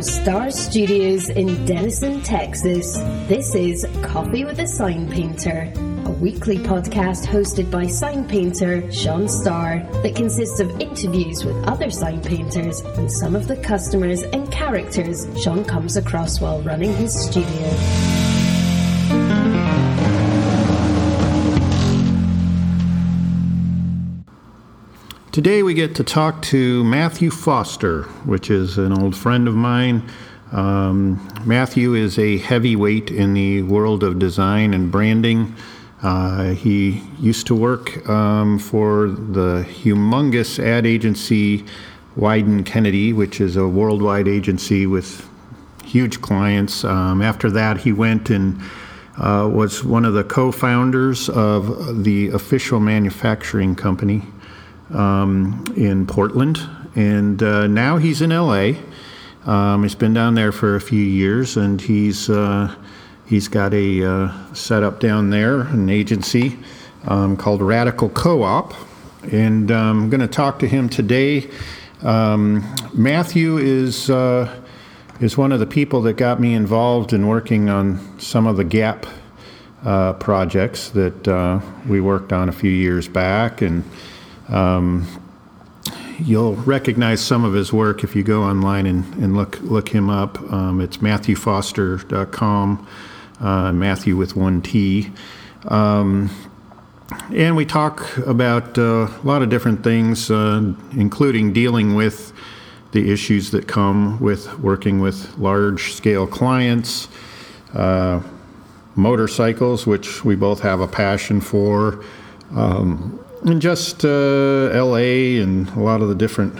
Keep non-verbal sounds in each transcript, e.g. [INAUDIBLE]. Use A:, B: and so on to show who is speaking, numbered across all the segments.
A: from Star Studios in Denison, Texas, this is Coffee with a Sign Painter, a weekly podcast hosted by sign painter Sean Starr that consists of interviews with other sign painters and some of the customers and characters Sean comes across while running his studio.
B: Today we get to talk to Matthew Foster, which is an old friend of mine. Um, Matthew is a heavyweight in the world of design and branding. Uh, he used to work um, for the humongous ad agency Wieden Kennedy, which is a worldwide agency with huge clients. Um, after that, he went and uh, was one of the co founders of the official manufacturing company um, in Portland, and uh, now he's in LA. Um, he's been down there for a few years, and he's uh, he's got a uh, setup down there, an agency um, called Radical Co-op, and um, I'm going to talk to him today. Um, Matthew is uh, is one of the people that got me involved in working on some of the Gap uh, projects that uh, we worked on a few years back, and um, you'll recognize some of his work if you go online and, and look look him up. Um, it's MatthewFoster.com, uh, Matthew with one T. Um, and we talk about uh, a lot of different things, uh, including dealing with the issues that come with working with large scale clients, uh, motorcycles, which we both have a passion for. Um, and just uh, LA and a lot of the different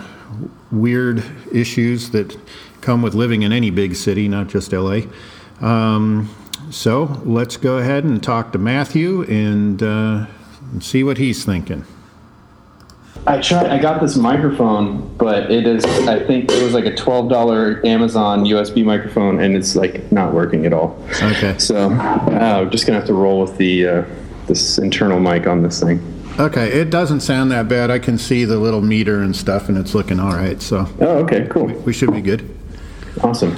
B: weird issues that come with living in any big city, not just LA. Um, so let's go ahead and talk to Matthew and, uh, and see what he's thinking.
C: I tried. I got this microphone, but it is. I think it was like a twelve dollar Amazon USB microphone, and it's like not working at all.
B: Okay.
C: So uh, I'm just gonna have to roll with the uh, this internal mic on this thing.
B: Okay, it doesn't sound that bad. I can see the little meter and stuff, and it's looking all right. So
C: Oh, okay, cool,
B: we should be good.
C: awesome.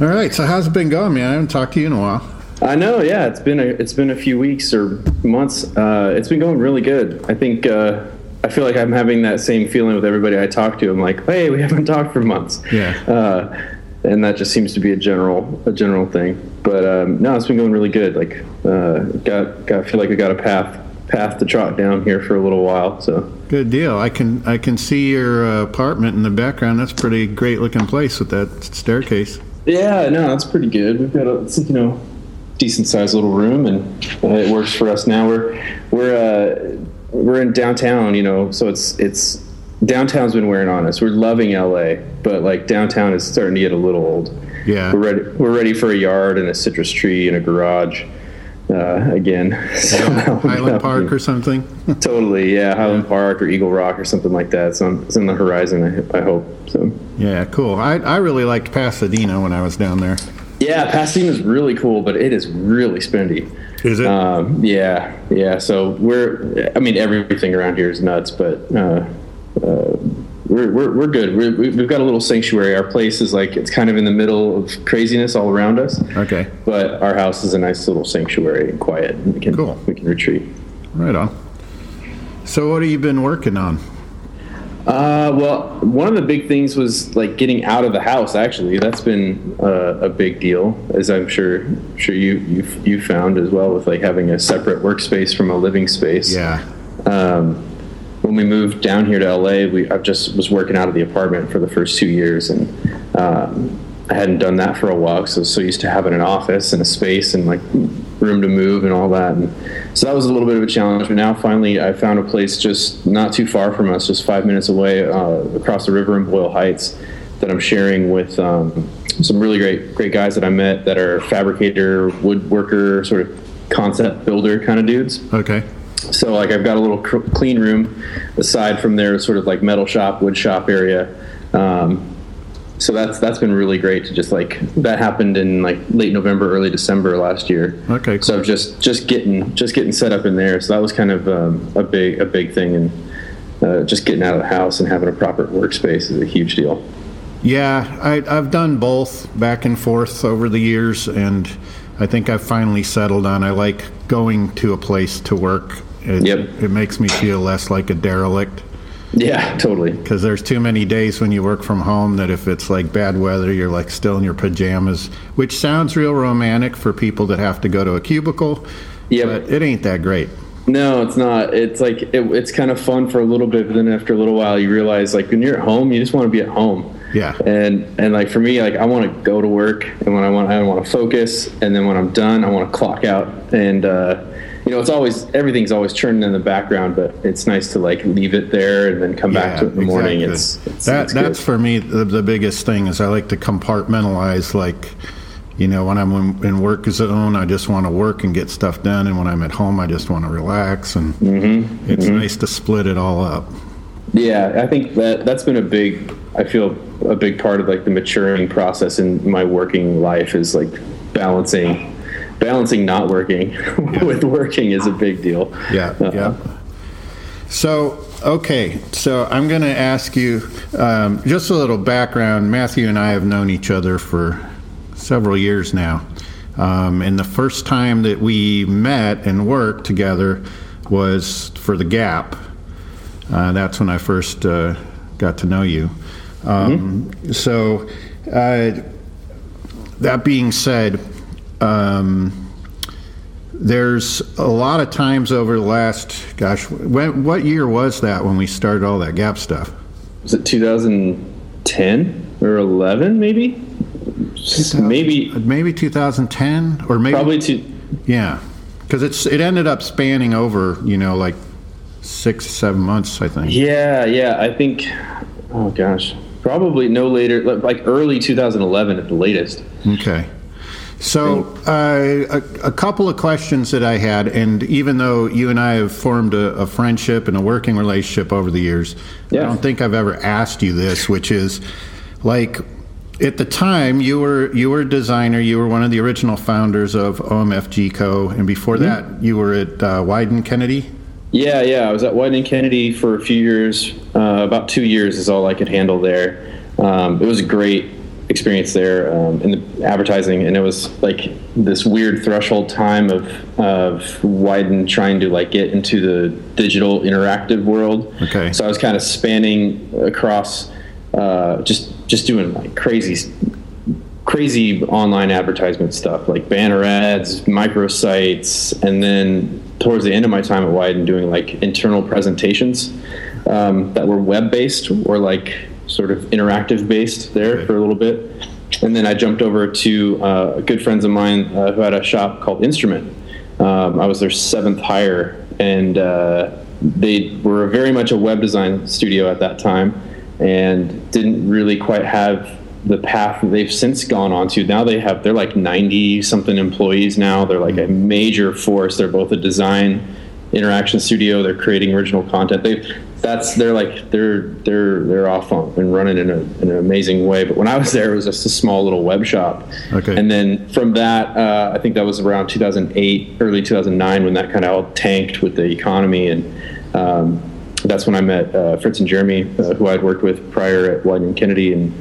B: All right. So how's it been going, man? I haven't talked to you in a while.
C: I know. Yeah, it's been a it's been a few weeks or months. Uh, it's been going really good. I think uh, I feel like I'm having that same feeling with everybody I talk to. I'm like, hey, we [LAUGHS] haven't talked for months.
B: Yeah.
C: Uh, and that just seems to be a general a general thing. But um, no, it's been going really good. Like, uh, got got feel like I got a path path to trot down here for a little while. So
B: Good deal. I can I can see your uh, apartment in the background. That's a pretty great looking place with that staircase.
C: yeah, no, that's pretty good. We've got a it's, you know decent sized little room, and uh, it works for us now. We're we're uh, we're in downtown, you know, so it's it's downtown's been wearing on us. We're loving LA, but like downtown is starting to get a little old.
B: Yeah.
C: We're ready. We're ready for a yard and a citrus tree and a garage uh, again. [LAUGHS] So,
B: Highland Park or something. [LAUGHS]
C: totally, yeah, Highland Park or Eagle Rock or something like that. So it's in the horizon. I, I hope. So
B: yeah, cool. I I really liked Pasadena when I was down there.
C: yeah, Pasadena's really cool, but it is really spendy.
B: Is it?
C: Um, yeah, yeah. So we're, I mean, everything around here is nuts, but uh, uh, we're, we're, we're good. We're, we've got a little sanctuary. Our place is like, it's kind of in the middle of craziness all around us.
B: okay.
C: But our house is a nice little sanctuary and quiet. And we can,
B: Cool.
C: we can retreat.
B: Right on. So what have you been working on?
C: Uh, well, one of the big things was like getting out of the house. Actually, that's been uh, a big deal, as I'm sure sure you you you found as well with like having a separate workspace from a living space.
B: Yeah.
C: Um, when we moved down here to LA, we I just was working out of the apartment for the first two years, and um, I hadn't done that for a while. So I was so used to having an office and a space and like room to move and all that. And so that was a little bit of a challenge. But now finally, I found a place just not too far from us, just five minutes away uh, across the river in Boyle Heights, that I'm sharing with um, some really great great guys that I met that are fabricator, woodworker, sort of concept builder kind of dudes.
B: Okay.
C: So like I've got a little cr- clean room aside from their sort of like metal shop, wood shop area. Um, so that's that's been really great to just like that happened in like late November, early December last year.
B: Okay,
C: So
B: cool.
C: just just getting just getting set up in there. So that was kind of um, a big a big thing, and uh, just getting out of the house and having a proper workspace is a huge deal.
B: Yeah, I, I've done both back and forth over the years, and I think I've finally settled on I like going to a place to work. It,
C: Yep.
B: it makes me feel less like a derelict
C: Yeah, totally.
B: because there's too many days when you work from home that if it's like bad weather, you're like still in your pajamas, which sounds real romantic for people that have to go to a cubicle.
C: Yep.
B: But it ain't that great.
C: No, it's not. It's like it, it's kind of fun for a little bit, but then after a little while, you realize like when you're at home, you just want to be at home.
B: Yeah.
C: And and like for me, like I want to go to work, and when I want, I want to focus, and then when I'm done, I want to clock out. And uh, you know, it's always everything's always churning in the background, but it's nice to like leave it there and then come back to it in the morning. It's, it's
B: that
C: it's
B: that's for me the, the biggest thing is I like to compartmentalize like you know when I'm in, work zone I just want to work and get stuff done and when I'm at home I just want to relax and
C: Mm-hmm.
B: it's nice to split it all up
C: Yeah, I think that that's been a big. I feel a big part of like the maturing process in my working life is like balancing, balancing not working [LAUGHS] with working is a big deal.
B: yeah
C: Uh,
B: yeah so okay so I'm going to ask you um, just a little background Matthew and I have known each other for several years now um, and the first time that we met and worked together was for the Gap Uh, that's when I first uh, got to know you. Um, So, uh, that being said, um, there's a lot of times over the last, gosh, when, what year was that when we started all that Gap stuff?
C: Was it 2010 or 11? Maybe, maybe,
B: Maybe 2010 or maybe
C: probably two.
B: yeah, because it's it ended up spanning over, you know, like six, seven months, I think.
C: Yeah, yeah. I think. Oh gosh, probably no later, like early 2011 at the latest.
B: Okay. So, uh, a, a couple of questions that I had, and even though you and I have formed a, a friendship and a working relationship over the years, I don't think I've ever asked you this, which is like at the time you were you were a designer, you were one of the original founders of OMFG Co, and before that you were at uh, Wieden Kennedy.
C: Yeah, yeah. I was at White and Kennedy for a few years. Uh, about two years is all I could handle there. Um, it was a great experience there um, in the advertising, and it was like this weird threshold time of of Wieden trying to like get into the digital interactive world.
B: Okay.
C: So I was kind of spanning across, uh, just just doing like crazy crazy online advertisement stuff like banner ads, microsites, and then towards the end of my time at Wieden doing like internal presentations um, that were web based or like sort of interactive based there for a little bit. And then I jumped over to uh, good friends of mine uh, who had a shop called Instrument. Um, I was their seventh hire, and uh, they were very much a web design studio at that time and didn't really quite have the path that they've since gone on to. Now they have they're like 90 something employees now. They're like a major force. They're both a design interaction studio. They're creating original content. They that's they're like they're they're they're off on and running in, a, in an amazing way. But when I was there, it was just a small little web shop.
B: Okay.
C: And then from that, uh, I think that was around 2008, early 2009, when that kind of all tanked with the economy and. Um, that's when I met uh, Fritz and Jeremy, uh, who I'd worked with prior at and Kennedy, and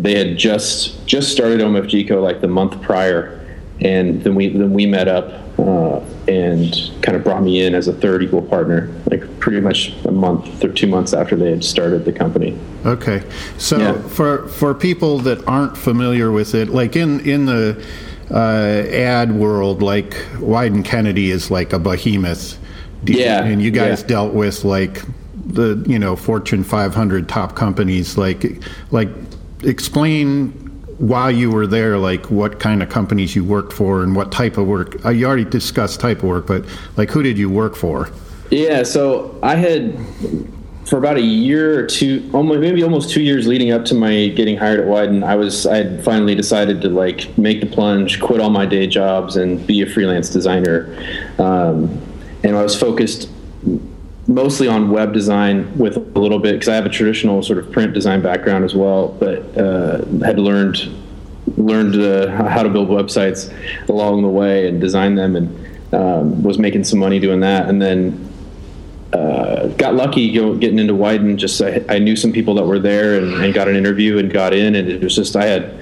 C: they had just just started OMFGCO like the month prior, and then we then we met up uh, and kind of brought me in as a third equal partner, like pretty much a month or two months after they had started the company.
B: Okay, so
C: Yeah.
B: for for people that aren't familiar with it, like in in the uh, ad world, like Wieden Kennedy is like a behemoth.
C: Yeah,
B: and you guys
C: yeah.
B: dealt with like the you know Fortune 500 top companies. Like like explain why you were there, like what kind of companies you worked for and what type of work. Uh, you already discussed type of work, but like who did you work for?
C: Yeah, so I had for about a year or two, almost maybe almost two years leading up to my getting hired at Wieden, I was I had finally decided to like make the plunge, quit all my day jobs, and be a freelance designer. Um, and I was focused mostly on web design with a little bit because I have a traditional sort of print design background as well, but uh, had learned learned uh, how to build websites along the way and design them, and um, was making some money doing that. And then uh, got lucky go, getting into Wieden. Just I, I, knew some people that were there and, and, got an interview and got in, and it was just I had,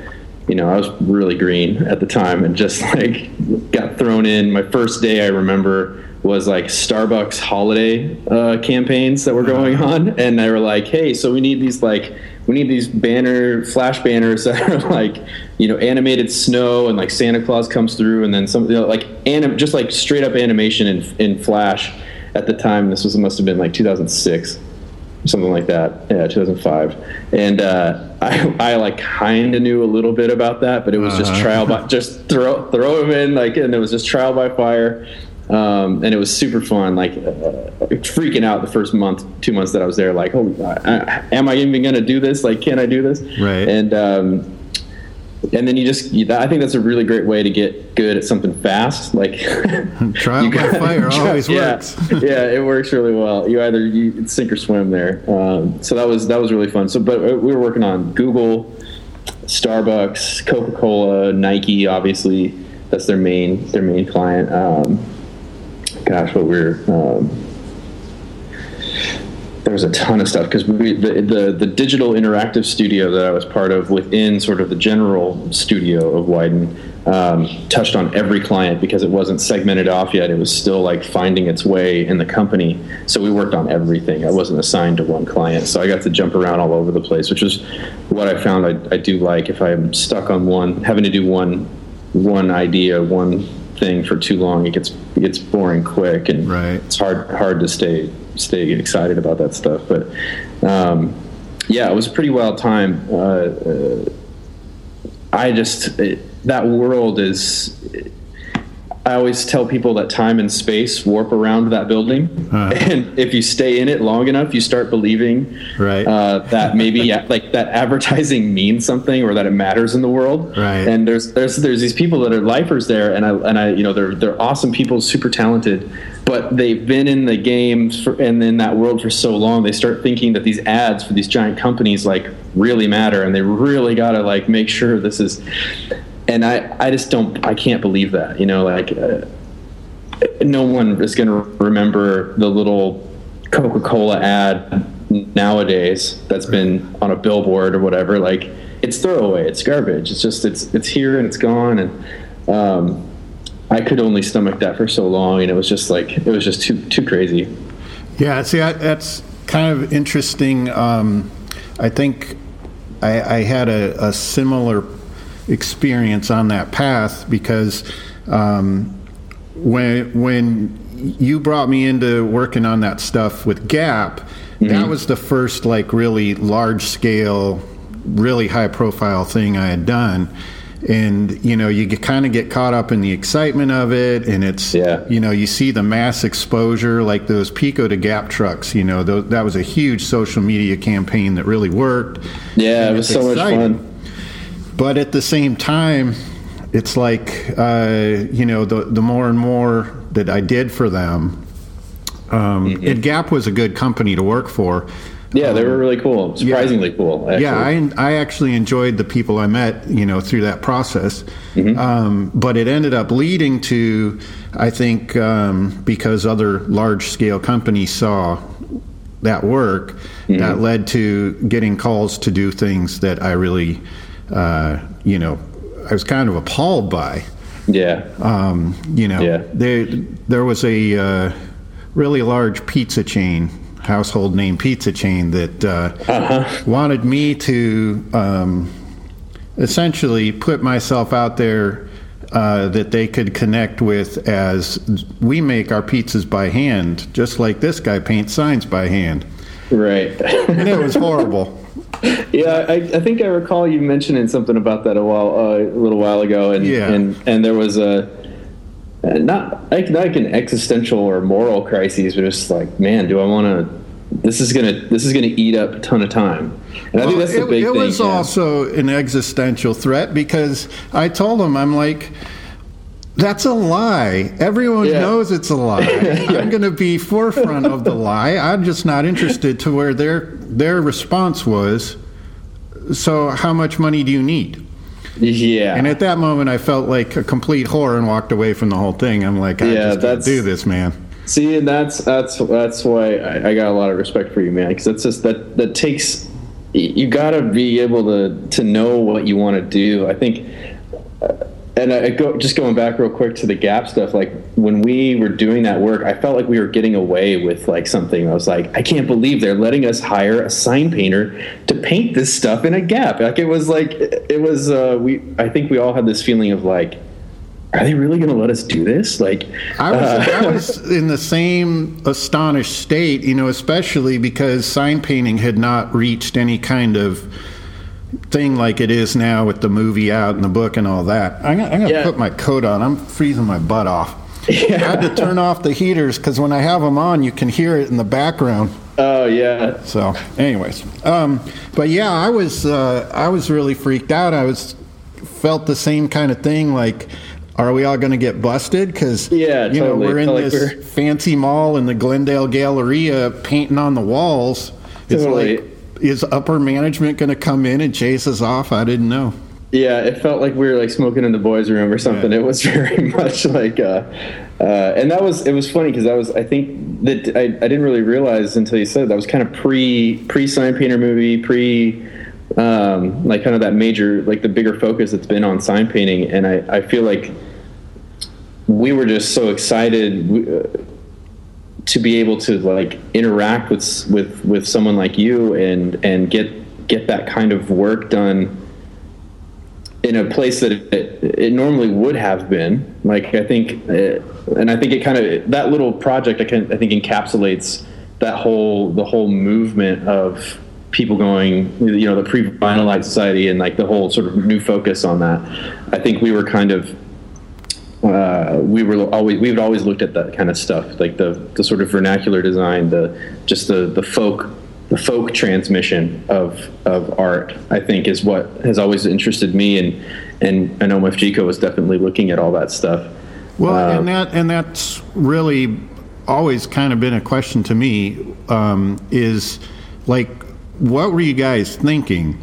C: you know, I was really green at the time and just [LAUGHS] like got thrown in. My first day, I remember was like Starbucks holiday uh, campaigns that were going on, and they were like, "Hey, so we need these like we need these banner flash banners [LAUGHS] that are like you know animated snow and like Santa Claus comes through, and then some you know, like anim just like straight up animation in in Flash." At the time, this was must have been like 2006 something like that. Yeah, 2005. And uh, I, I like kind of knew a little bit about that, but it was just uh-huh. trial by [LAUGHS] just throw throw them in like, and it was just trial by fire. Um, and it was super fun. Like uh, freaking out the first month, two months that I was there. Like, oh, am I even going to do this? Like, can I do this?
B: Right.
C: And um, and then you just I think that's a really great way to get good at something fast. Like [LAUGHS]
B: trial by fire [LAUGHS] always
C: yeah,
B: works. [LAUGHS]
C: yeah, it works really well. You either you sink or swim there. Um, so that was that was really fun. So, but uh, we were working on Google, Starbucks, Coca Cola, Nike. Obviously, that's their main their main client. Gosh, what we're um, there was a ton of stuff because the, the, the digital interactive studio that I was part of within sort of the general studio of Wieden um, touched on every client because it wasn't segmented off yet. It was still like finding its way in the company. So we worked on everything. I wasn't assigned to one client, so I got to jump around all over the place, which is what I found I, I do like. If I'm stuck on one, having to do one one idea, one thing for too long, it gets it gets boring quick, and
B: right.
C: it's hard hard to stay stay excited about that stuff. But um, yeah, it was a pretty wild time. Uh, uh, I just it, that world is. I always tell people that time and space warp around that building, uh-huh. [LAUGHS] and if you stay in it long enough, you start believing
B: right.
C: uh, that maybe [LAUGHS] like that advertising [LAUGHS] means something or that it matters in the world.
B: Right.
C: And there's there's there's these people that are lifers there, and I and I you know they're they're awesome people, super talented, but they've been in the game for, and in that world for so long they start thinking that these ads for these giant companies like really matter and they really got to like make sure this is and i i just don't i can't believe that you know like uh, no one is going to remember the little coca-cola ad nowadays that's been on a billboard or whatever like it's throwaway it's garbage it's just it's it's here and it's gone and um, I could only stomach that for so long, and it was just like it was just too too crazy.
B: Yeah, see, I, that's kind of interesting. Um, I think I, I had a, a, similar experience on that path because um, when when you brought me into working on that stuff with Gap, mm-hmm. that was the first like really large scale, really high profile thing I had done and you know you kind of get caught up in the excitement of it and it's
C: yeah.
B: you know you see the mass exposure like those pico to gap trucks you know th- that was a huge social media campaign that really worked
C: yeah it was so exciting. much fun
B: but at the same time it's like uh, you know the, the more and more that i did for them um, mm-hmm. and gap was a good company to work for
C: yeah, they were really cool. Surprisingly
B: yeah,
C: cool.
B: Actually. Yeah, I, I actually enjoyed the people I met, you know, through that process. Mm-hmm. Um, but it ended up leading to, I think, um, because other large scale companies saw that work, mm-hmm. that led to getting calls to do things that I really, uh, you know, I was kind of appalled by.
C: Yeah.
B: Um, you know,
C: yeah.
B: there there was a uh, really large pizza chain household name pizza chain that uh, uh-huh. wanted me to um, essentially put myself out there uh, that they could connect with as we make our pizzas by hand, just like this guy paints signs by hand.
C: Right.
B: and it was horrible. [LAUGHS]
C: Yeah, I, I, think I recall you mentioning something about that a while, uh, a little while ago, and
B: yeah.
C: and and there was a not like, like an existential or moral crisis, but just like, man, do I want to? This is gonna this is gonna eat up a ton of time. And well, I think that's the
B: it,
C: big
B: it
C: thing.
B: It was
C: yeah.
B: also an existential threat because I told him I'm like. That's a lie. Everyone yeah. knows it's a lie. yeah. [LAUGHS] I'm going to be forefront of the lie. I'm just not interested to where their their response was. So, how much money do you need?
C: Yeah.
B: And at that moment, I felt like a complete whore and walked away from the whole thing. I'm like, I yeah, just can't do this, man.
C: See, and that's that's that's why I, I got a lot of respect for you, man. Because that's just that that takes you got to be able to to know what you want to do. I think, and I go just going back real quick to the gap stuff. Like when we were doing that work, I felt like we were getting away with like something. I was like, I can't believe they're letting us hire a sign painter to paint this stuff in a gap. Like it was like it was. Uh, we I think we all had this feeling of like are they really going to let us do this? Like,
B: I was, uh, I was [LAUGHS] in the same astonished state, you know, especially because sign painting had not reached any kind of thing like it is now with the movie out and the book and all that. I'm, I'm going to yeah. put my coat on. I'm freezing my butt off. [LAUGHS] Yeah. I had to turn off the heaters because when I have them on, you can hear it in the background.
C: Oh yeah.
B: So, anyways, um, but yeah, I was uh, I was really freaked out. I was felt the same kind of thing, like are we all going to get busted? Because
C: yeah,
B: you
C: totally.
B: know we're in this we're... fancy mall in the Glendale Galleria, painting on the walls. It's totally. like, is upper management going to come in and chase us off? I didn't know.
C: Yeah, it felt like we were like smoking in the boys' room or something. Yeah. It was [LAUGHS] very much like, uh, uh, and that was it was funny because I was I think that I, I didn't really realize until you said that was kind of pre pre sign painter movie pre um, like kind of that major like the bigger focus that's been on sign painting, and I I feel like we were just so excited uh, to be able to like interact with with with someone like you and and get get that kind of work done in a place that it, it normally would have been. Like i think uh, and i think it kind of that little project i can i think encapsulates that whole the whole movement of people going you know the pre-vinyl light society and like the whole sort of new focus on that. I think we were kind of uh, we were always we've always looked at that kind of stuff, like the the sort of vernacular design, the just the the folk the folk transmission of of art. I think is what has always interested me, and and I know MFGCO was definitely looking at all that stuff.
B: Well, uh, and that and that's really always kind of been a question to me. Um, is like, what were you guys thinking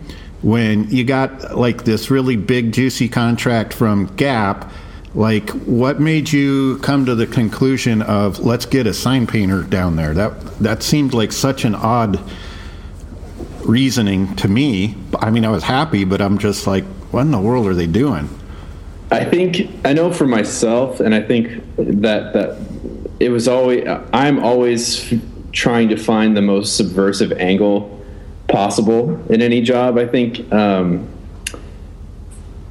B: when you got like this really big juicy contract from Gap? Like what made you come to the conclusion of let's get a sign painter down there that that seemed like such an odd reasoning to me. I mean i was happy but i'm just like what in the world are they doing?
C: I think i know for myself and i think that that it was always i'm always trying to find the most subversive angle possible in any job i think um,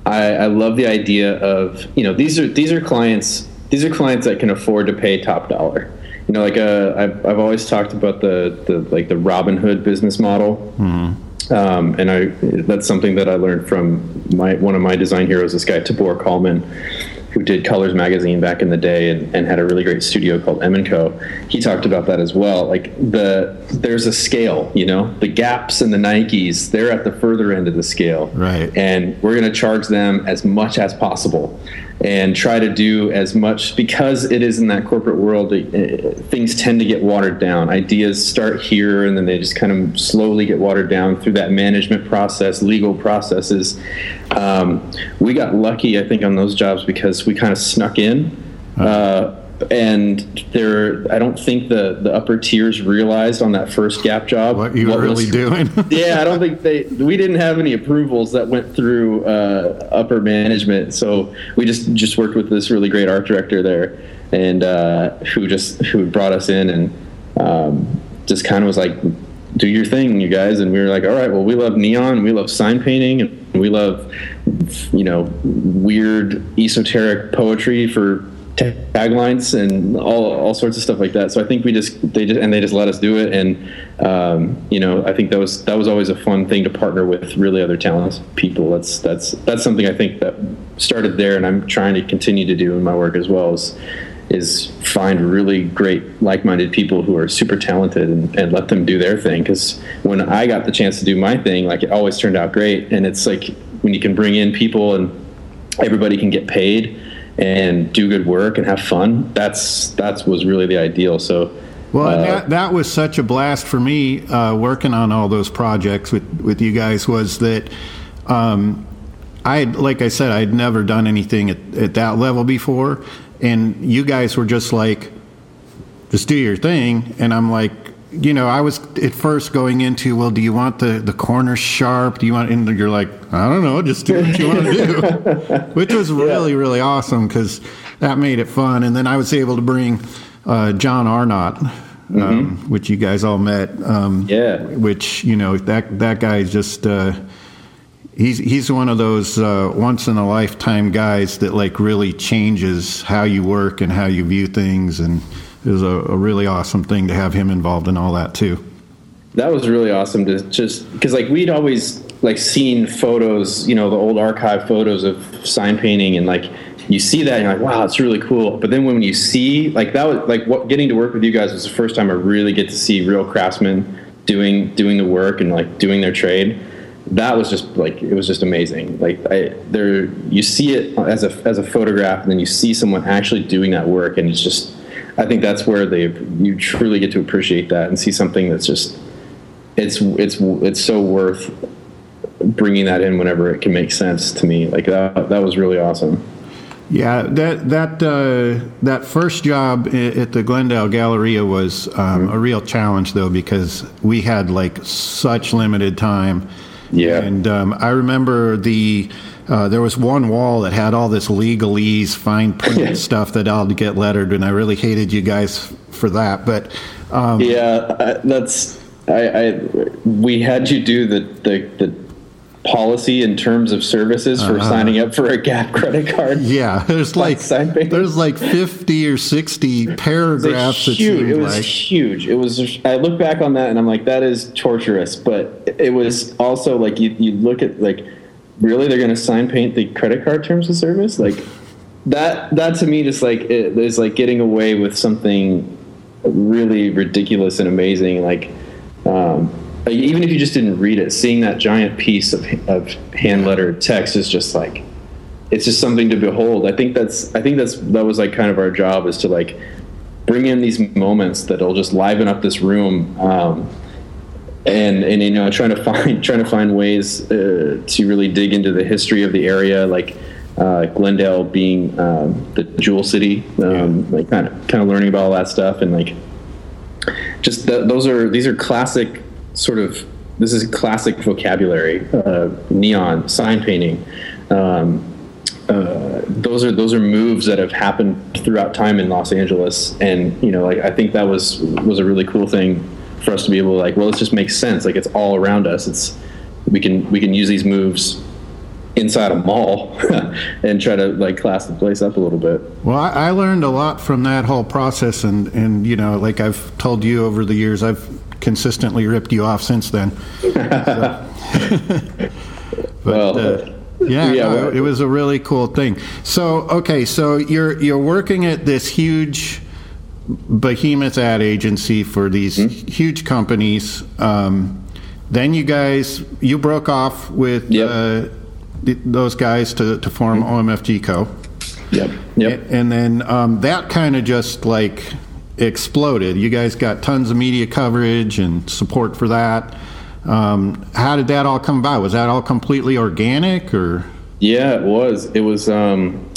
C: I, I love the idea of you know these are these are clients these are clients that can afford to pay top dollar. You know, like uh, I've I've always talked about the the like the Robinhood business model. Mm-hmm. Um, and I that's something that I learned from my one of my design heroes, this guy Tibor Kalman, who did Colors Magazine back in the day and, and had a really great studio called M & Co. He talked about that as well. Like the there's a scale, you know, the Gaps and the Nikes, they're at the further end of the scale.
B: Right.
C: And we're going to charge them as much as possible and try to do as much because it is in that corporate world it, things tend to get watered down. Ideas start here and then they just kind of slowly get watered down through that management process legal processes. Um, we got lucky i think on those jobs because we kind of snuck in uh, and there i don't think the the upper tiers realized on that first gap job
B: what you what were really was, doing. [LAUGHS]
C: Yeah i don't think they we didn't have any approvals that went through uh, upper management. So we just just worked with this really great art director there and uh, who just who brought us in and um, just kind of was like do your thing you guys. And we were like all right well we love neon we love sign painting and we love you know weird esoteric poetry for taglines and all, all sorts of stuff like that. So I think we just they just and they just let us do it, and um, you know I think that was that was always a fun thing to partner with really other talented people. That's that's that's something I think that started there, and I'm trying to continue to do in my work as well. Is is find really great like-minded people who are super talented and, and let them do their thing because when i got the chance to do my thing like it always turned out great and it's like when you can bring in people and everybody can get paid and do good work and have fun. That's that was really the ideal. So.
B: Well, uh, that, that was such a blast for me uh, working on all those projects with, with you guys was that um, I like I said I'd never done anything at, at that level before, and you guys were just like, just do your thing. And I'm like, you know, I was at first going into, well, do you want the, the corners sharp? Do you want, and you're like, I don't know, just do what you want to do, [LAUGHS] which was really, yeah. really awesome because that made it fun. And then I was able to bring uh, John Arnott, um, mm-hmm. which you guys all met. Um,
C: yeah.
B: Which, you know, that, that guy is just, uh, he's, he's one of those uh, once in a lifetime guys that like really changes how you work and how you view things. And, was a, a really awesome thing to have him involved in all that too.
C: That was really awesome to just because like we'd always like seen photos, you know, the old archive photos of sign painting and like you see that and you're like, wow, it's really cool. But then when you see like that was like what getting to work with you guys was the first time I really get to see real craftsmen doing doing the work and like doing their trade. That was just like it was just amazing. Like I there you see it as a as a photograph and then you see someone actually doing that work and it's just I think that's where they you truly get to appreciate that and see something that's just it's it's it's so worth bringing that in whenever it can make sense to me. Like that that was really awesome.
B: Yeah, that that uh, that first job at the Glendale Galleria was um, a real challenge though because we had like such limited time.
C: Yeah,
B: and um, I remember the uh, there was one wall that had all this legalese, fine print [LAUGHS] stuff that I'll get lettered, and I really hated you guys for that. But
C: um, yeah, that's I, I, we had you do the the, the policy in terms of services for uh, signing up for a Gap credit card.
B: Yeah, [LAUGHS] there's like there's like 50 or 60 [LAUGHS] paragraphs.
C: It, huge, it was like. huge. It was. I look back on that and I'm like, that is torturous. But it was also like you you look at like really they're going to sign paint the credit card terms of service? Like that that to me just like it is like getting away with something really ridiculous and amazing like um, even if you just didn't read it seeing that giant piece of, of hand lettered text is just like it's just something to behold. I think that's i think that's that was like kind of our job is to like bring in these moments that'll just liven up this room um, and and you know trying to find [LAUGHS] trying to find ways uh, to really dig into the history of the area like uh, Glendale being um, the jewel city um, yeah. like kind of kind of learning about all that stuff and like just the, those are these are classic sort of this is classic vocabulary uh, neon sign painting um, uh, those are those are moves that have happened throughout time in Los Angeles, and you know, like I think that was was a really cool thing for us to be able to like, well, let's just makes sense. Like it's all around us. It's we can we can use these moves inside a mall [LAUGHS] and try to like class the place up a little bit.
B: Well, I, I, learned a lot from that whole process, and and you know, like I've told you over the years, I've consistently ripped you off since then. [LAUGHS] [LAUGHS] but, well. Uh, yeah, yeah no, it was a really cool thing. So, okay, so you're you're working at this huge behemoth ad agency for these mm-hmm. huge companies. Um, then you guys you broke off with yep. uh, th- those guys to, to form mm-hmm. OMFG Co.
C: Yep. Yep.
B: And, and then um, that kind of just like exploded. You guys got tons of media coverage and support for that. Um, how did that all come about? Was that all completely organic or?
C: Yeah, it was. It was. Um,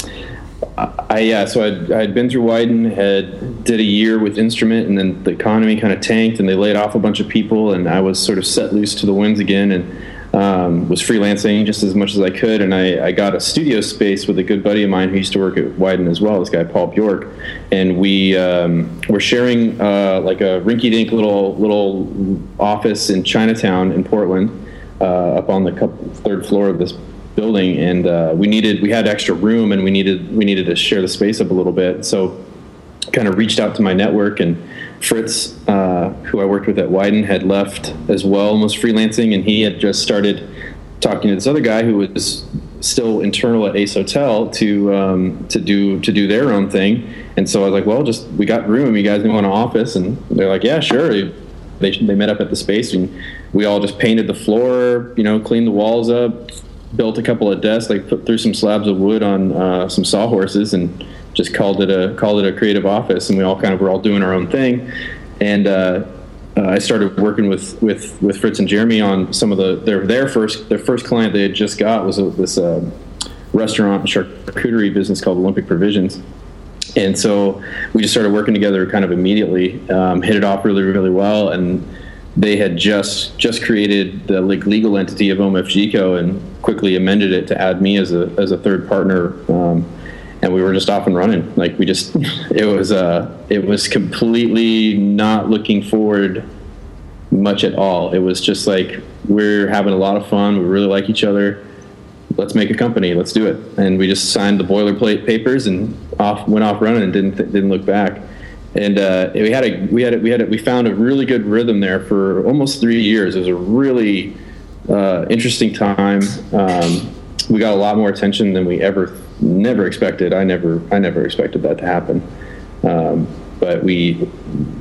C: I yeah, so I'd, I'd been through Wieden, had did a year with Instrument, and then the economy kind of tanked, and they laid off a bunch of people, and I was sort of set loose to the winds again, and um, was freelancing just as much as I could, and I, I got a studio space with a good buddy of mine who used to work at Wieden as well, this guy Paul Bjork, and we um, were sharing uh, like a rinky-dink little little office in Chinatown in Portland, uh, up on the third floor of this building, and uh, we needed we had extra room, and we needed we needed to share the space up a little bit. So, kind of reached out to my network, and Fritz, uh, who I worked with at Wieden, had left as well, was freelancing, and he had just started talking to this other guy who was still internal at Ace Hotel to um, to do to do their own thing. And so I was like, well, just we got room. You guys want an office? And they're like, yeah, sure. They they met up at the space, and we all just painted the floor, you know, cleaned the walls up, built a couple of desks, like put through some slabs of wood on uh, some sawhorses, and just called it a called it a creative office. And we all kind of were all doing our own thing. And uh, uh, I started working with, with with Fritz and Jeremy on some of the their their first their first client they had just got was this uh, restaurant charcuterie business called Olympic Provisions. and so we just started working together kind of immediately. Um, hit it off really, really well, and they had just just created the like legal entity of OMFGco and quickly amended it to add me as a as a third partner. Um, and we were just off and running. Like we just, [LAUGHS] it was uh, it was completely not looking forward much at all. It was just like we're having a lot of fun. We really like each other. Let's make a company. Let's do it. And we just signed the boilerplate papers and off went off running and didn't didn't look back and uh, we had a we had a, we had a, we found a really good rhythm there for almost three years. It was a really uh, interesting time. Um, we got a lot more attention than we ever never expected. I never I never expected that to happen. Um, but we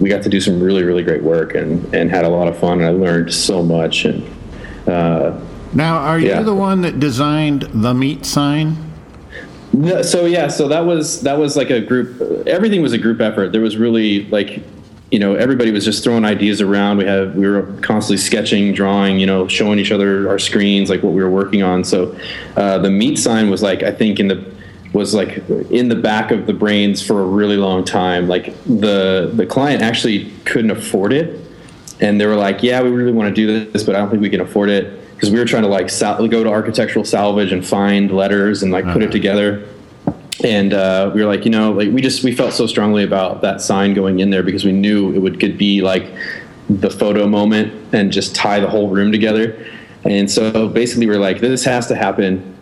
C: we got to do some really really great work and and had a lot of fun. And I learned so much. And uh,
B: now, are you yeah. the one that designed the meat sign?
C: No, so yeah, so that was that was like a group. Everything was a group effort. There was really like, you know, everybody was just throwing ideas around. We had we were constantly sketching, drawing, you know, showing each other our screens, like what we were working on. So uh, the meat sign was like I think in the was like in the back of the brains for a really long time. Like the the client actually couldn't afford it, and they were like, "Yeah, we really want to do this, but I don't think we can afford it." Because we were trying to like sal- go to architectural salvage and find letters and like uh-huh. put it uh-huh. together and uh, we were like you know like we just we felt so strongly about that sign going in there because we knew it would could be like the photo moment and just tie the whole room together and so basically we we're like this has to happen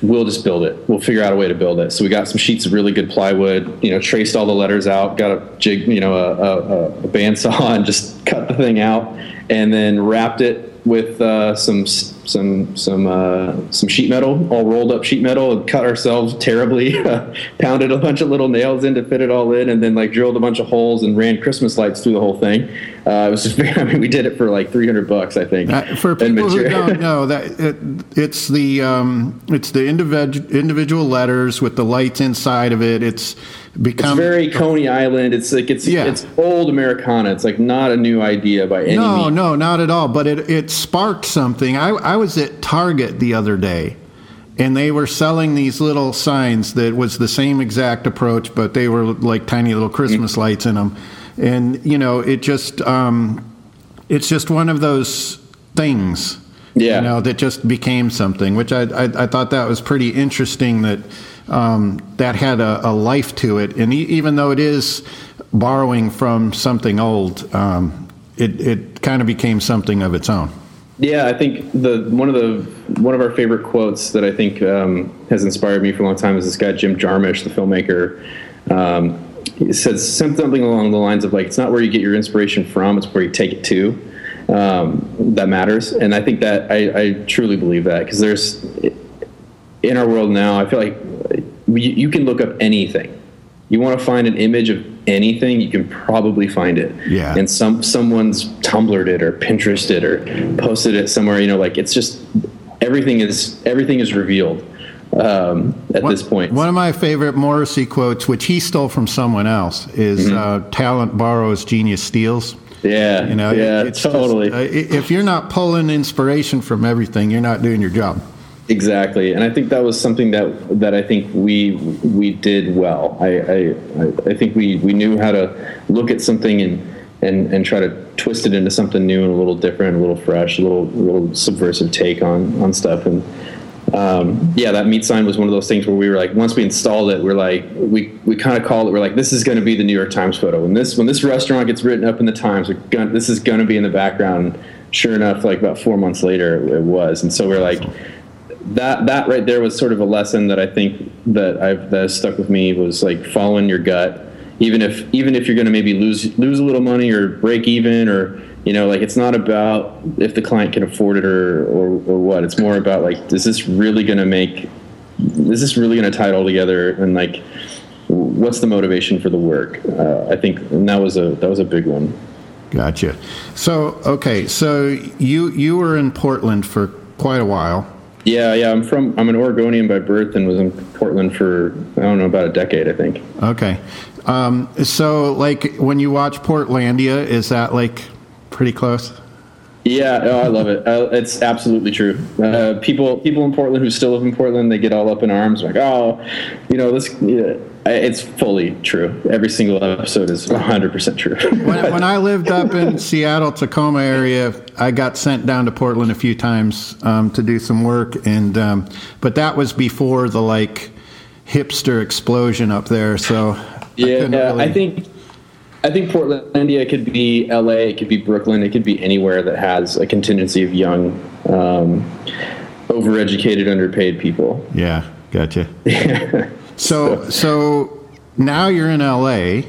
C: we'll just build it we'll figure out a way to build it so we got some sheets of really good plywood you know traced all the letters out got a jig you know a, a, a bandsaw [LAUGHS] and just cut the thing out and then wrapped it with uh, some some some uh, some sheet metal, all rolled up sheet metal, and cut ourselves terribly. [LAUGHS] pounded a bunch of little nails in to fit it all in, and then like drilled a bunch of holes and ran Christmas lights through the whole thing. Uh, it was just, [LAUGHS] I mean, we did it for like three hundred bucks, I think.
B: Uh, for people who don't know, that it, it's the um, it's the individual individual letters with the lights inside of it. It's become
C: it's very Coney Island. It's like it's yeah. it's old Americana. It's like not a new idea by any
B: no,
C: means.
B: No, not at all. But it it sparked something. I I was at Target the other day, and they were selling these little signs that was the same exact approach, but they were like tiny little Christmas mm-hmm. lights in them, and you know it just um, it's just one of those things.
C: Yeah.
B: You know, that just became something, which I, I, I thought that was pretty interesting that um, that had a, a, life to it. And e- even though it is borrowing from something old, um, it, it kind of became something of its own.
C: Yeah, I think the one of the one of our favorite quotes that I think um, has inspired me for a long time is this guy Jim Jarmusch, the filmmaker. Um, he says something along the lines of like, "It's not where you get your inspiration from; it's where you take it to." Um, that matters, and I think that I, I truly believe that because there's in our world now, I feel like you can look up anything. You want to find an image of anything, you can probably find it.
B: Yeah.
C: And some someone's Tumblred it or Pinterest it or posted it somewhere. You know, like it's just everything is everything is revealed um, at one, this point.
B: One of my favorite Morrissey quotes, which he stole from someone else, is mm-hmm. uh, "Talent borrows, genius steals."
C: Yeah, you know, yeah, it, totally.
B: Just, uh, if you're not pulling inspiration from everything, you're not doing your job.
C: Exactly, and I think that was something that that I think we we did well. I I, I think we, we knew how to look at something and, and and try to twist it into something new and a little different, a little fresh, a little a little subversive take on on stuff. And um, yeah, that meat sign was one of those things where we were like, once we installed it, we're like, we we kind of called it. We're like, this is going to be the New York Times photo. When this when this restaurant gets written up in the Times, gonna, this is going to be in the background. Sure enough, like about four months later, it was. And so we're like that that right there was sort of a lesson that I think that I've that stuck with me was like following your gut, even if even if you're going to maybe lose lose a little money or break even or you know like it's not about if the client can afford it or or, or what. It's more about like is this really going to make is this really going to tie it all together and like what's the motivation for the work? Uh, I think and that was a that was a big one.
B: Gotcha. So okay, so you you were in Portland for quite a while.
C: Yeah, yeah. I'm from. I'm an Oregonian by birth, and was in Portland for I don't know about a decade, I think.
B: Okay, um, so like when you watch Portlandia, is that like pretty close?
C: Yeah, oh, I love it. Uh, it's absolutely true. Uh, people, people in Portland who still live in Portland, they get all up in arms, like, oh, you know, this. Yeah. it's fully true. Every single episode is 100% true. [LAUGHS]
B: when, when, I lived up in Seattle, Tacoma area, I got sent down to Portland a few times um, to do some work, and um, but that was before the like hipster explosion up there. So
C: yeah, I, really... I think I think Portlandia could be L.A., it could be Brooklyn, it could be anywhere that has a contingency of young, um, overeducated, underpaid people.
B: Yeah, gotcha. [LAUGHS] so, so now you're in L.A.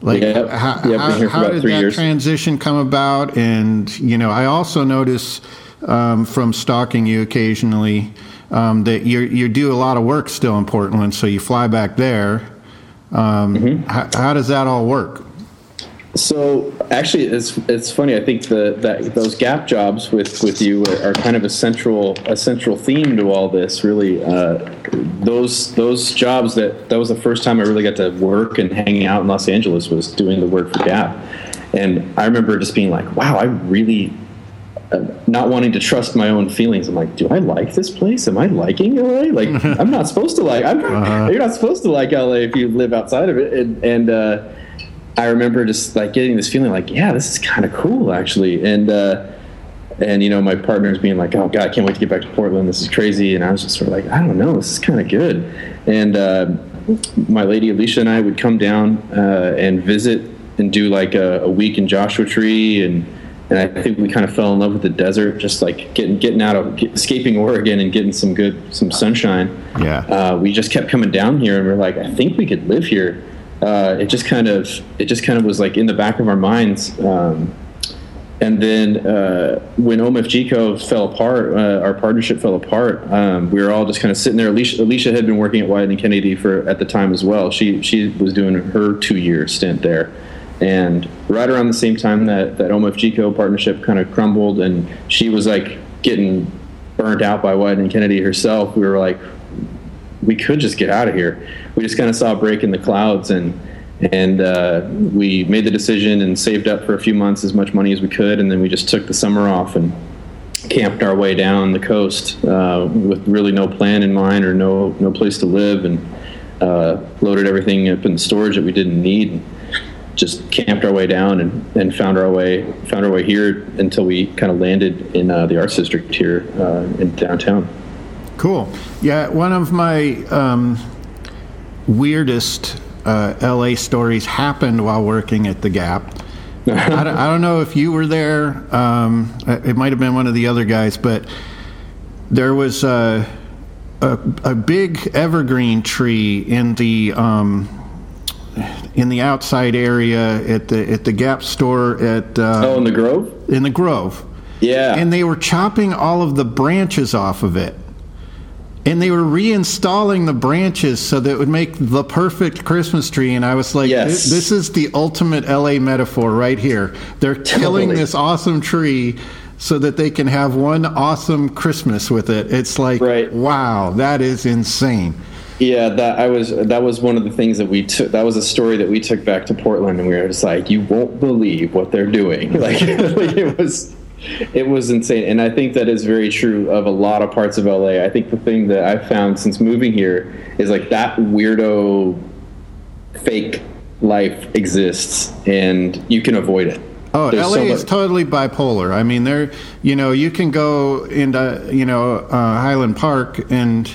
B: Like, yep. how, yep, how, how did that years. transition come about? And you know, I also notice um, from stalking you occasionally um, that you you do a lot of work still in Portland. So you fly back there um, mm-hmm. how, how, does that all work?
C: So actually, it's it's funny. I think the that those gap jobs with with you are, are kind of a central a central theme to all this. Really, uh, those those jobs that that was the first time I really got to work and hanging out in Los Angeles was doing the work for Gap, and I remember just being like, wow, I really not wanting to trust my own feelings. I'm like, do I like this place? Am I liking LA? Like, [LAUGHS] I'm not supposed to like. I'm, uh-huh. You're not supposed to like LA if you live outside of it. And, and uh, I remember just like getting this feeling like, yeah, this is kind of cool actually. And uh, and you know, my partner's being like, oh god, I can't wait to get back to Portland. This is crazy. And I was just sort of like, I don't know, this is kind of good. And uh, my lady Alicia and I would come down uh, and visit and do like a, a week in Joshua Tree and and I think we kind of fell in love with the desert, just like getting getting out of escaping Oregon and getting some good some sunshine.
B: Yeah,
C: uh, we just kept coming down here, and we are like, I think we could live here. Uh, it just kind of it just kind of was like in the back of our minds. Um, and then uh, when OMFGco fell apart, uh, our partnership fell apart. Um, we were all just kind of sitting there. Alicia, Alicia had been working at Wieden and Kennedy for at the time as well. She she was doing her two year stint there. And right around the same time that that OMFGco partnership kind of crumbled, and she was like getting burnt out by Wieden and Kennedy herself, we were like, we could just get out of here. We just kind of saw a break in the clouds, and and uh, we made the decision and saved up for a few months as much money as we could, and then we just took the summer off and camped our way down the coast uh, with really no plan in mind or no no place to live, and uh, loaded everything up in storage that we didn't need just camped our way down and, and found our way found our way here until we kind of landed in uh, the arts district here uh, in downtown.
B: Cool. Yeah, one of my um, weirdest uh, LA stories happened while working at the Gap. [LAUGHS] I, don't, I, don't, know if you were there. Um, it might have been one of the other guys, but there was a, a, a big evergreen tree in the um, in the outside area at the at the Gap store at
C: uh, oh in the Grove
B: in the Grove.
C: Yeah,
B: and they were chopping all of the branches off of it, and they were reinstalling the branches so that it would make the perfect Christmas tree. And I was like, yes. this, is the ultimate LA metaphor right here. They're killing totally. this awesome tree." So that they can have one awesome Christmas with it. It's like, right. wow, that is insane.
C: Yeah, that I was that was one of the things that we took. That was a story that we took back to Portland, and we were just like, "You won't believe what they're doing." [LAUGHS] Like, like it was, it was insane. And I think that is very true of a lot of parts of LA. I think the thing that I've found since moving here is like that weirdo, fake life exists, and you can avoid it.
B: Oh, There's LA so is totally bipolar. I mean, there, you know, you can go into, you know, uh, Highland Park and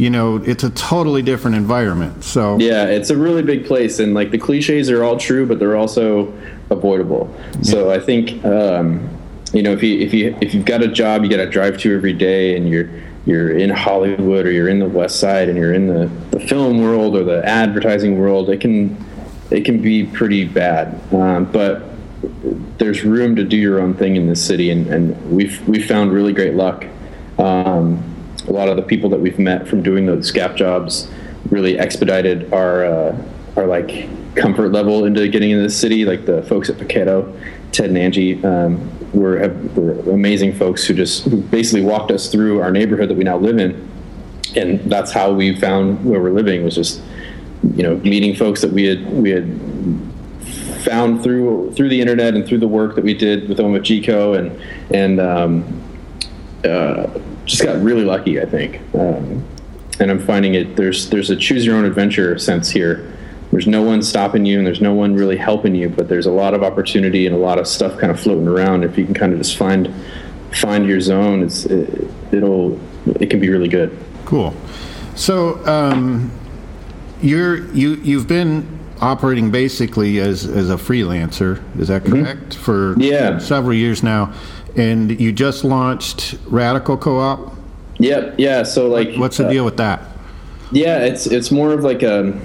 B: you know, it's a totally different environment. So
C: yeah, it's a really big place, and like the cliches are all true, but they're also avoidable. Yeah. So I think um, you know if you if you if you've got a job you got to drive to every day, and you're you're in Hollywood or you're in the West Side and you're in the, the film world or the advertising world, it can it can be pretty bad. Um, but there's room to do your own thing in this city, and, and we've we found really great luck. Um, a lot of the people that we've met from doing those gap jobs really expedited our uh, our like comfort level into getting into the city. Like the folks at Paquetto, Ted and Angie, um, were, were amazing folks who just who basically walked us through our neighborhood that we now live in, and that's how we found where we're living was just you know meeting folks that we had we had found through through the internet and through the work that we did with OMFGco and and um, uh, just got really lucky, I think. Um, and I'm finding it there's there's a choose your own adventure sense here. There's no one stopping you, and there's no one really helping you, but there's a lot of opportunity and a lot of stuff kind of floating around. If you can kind of just find find your zone, it's it, it'll it can be really good.
B: Cool. So um, you're you you've been operating basically as as a freelancer. Is that correct? For
C: Yeah.
B: several years now, and you just launched Radical Co-op.
C: Yep. Yeah. So like,
B: What's the
C: uh,
B: deal with that?
C: Yeah, it's it's more of like a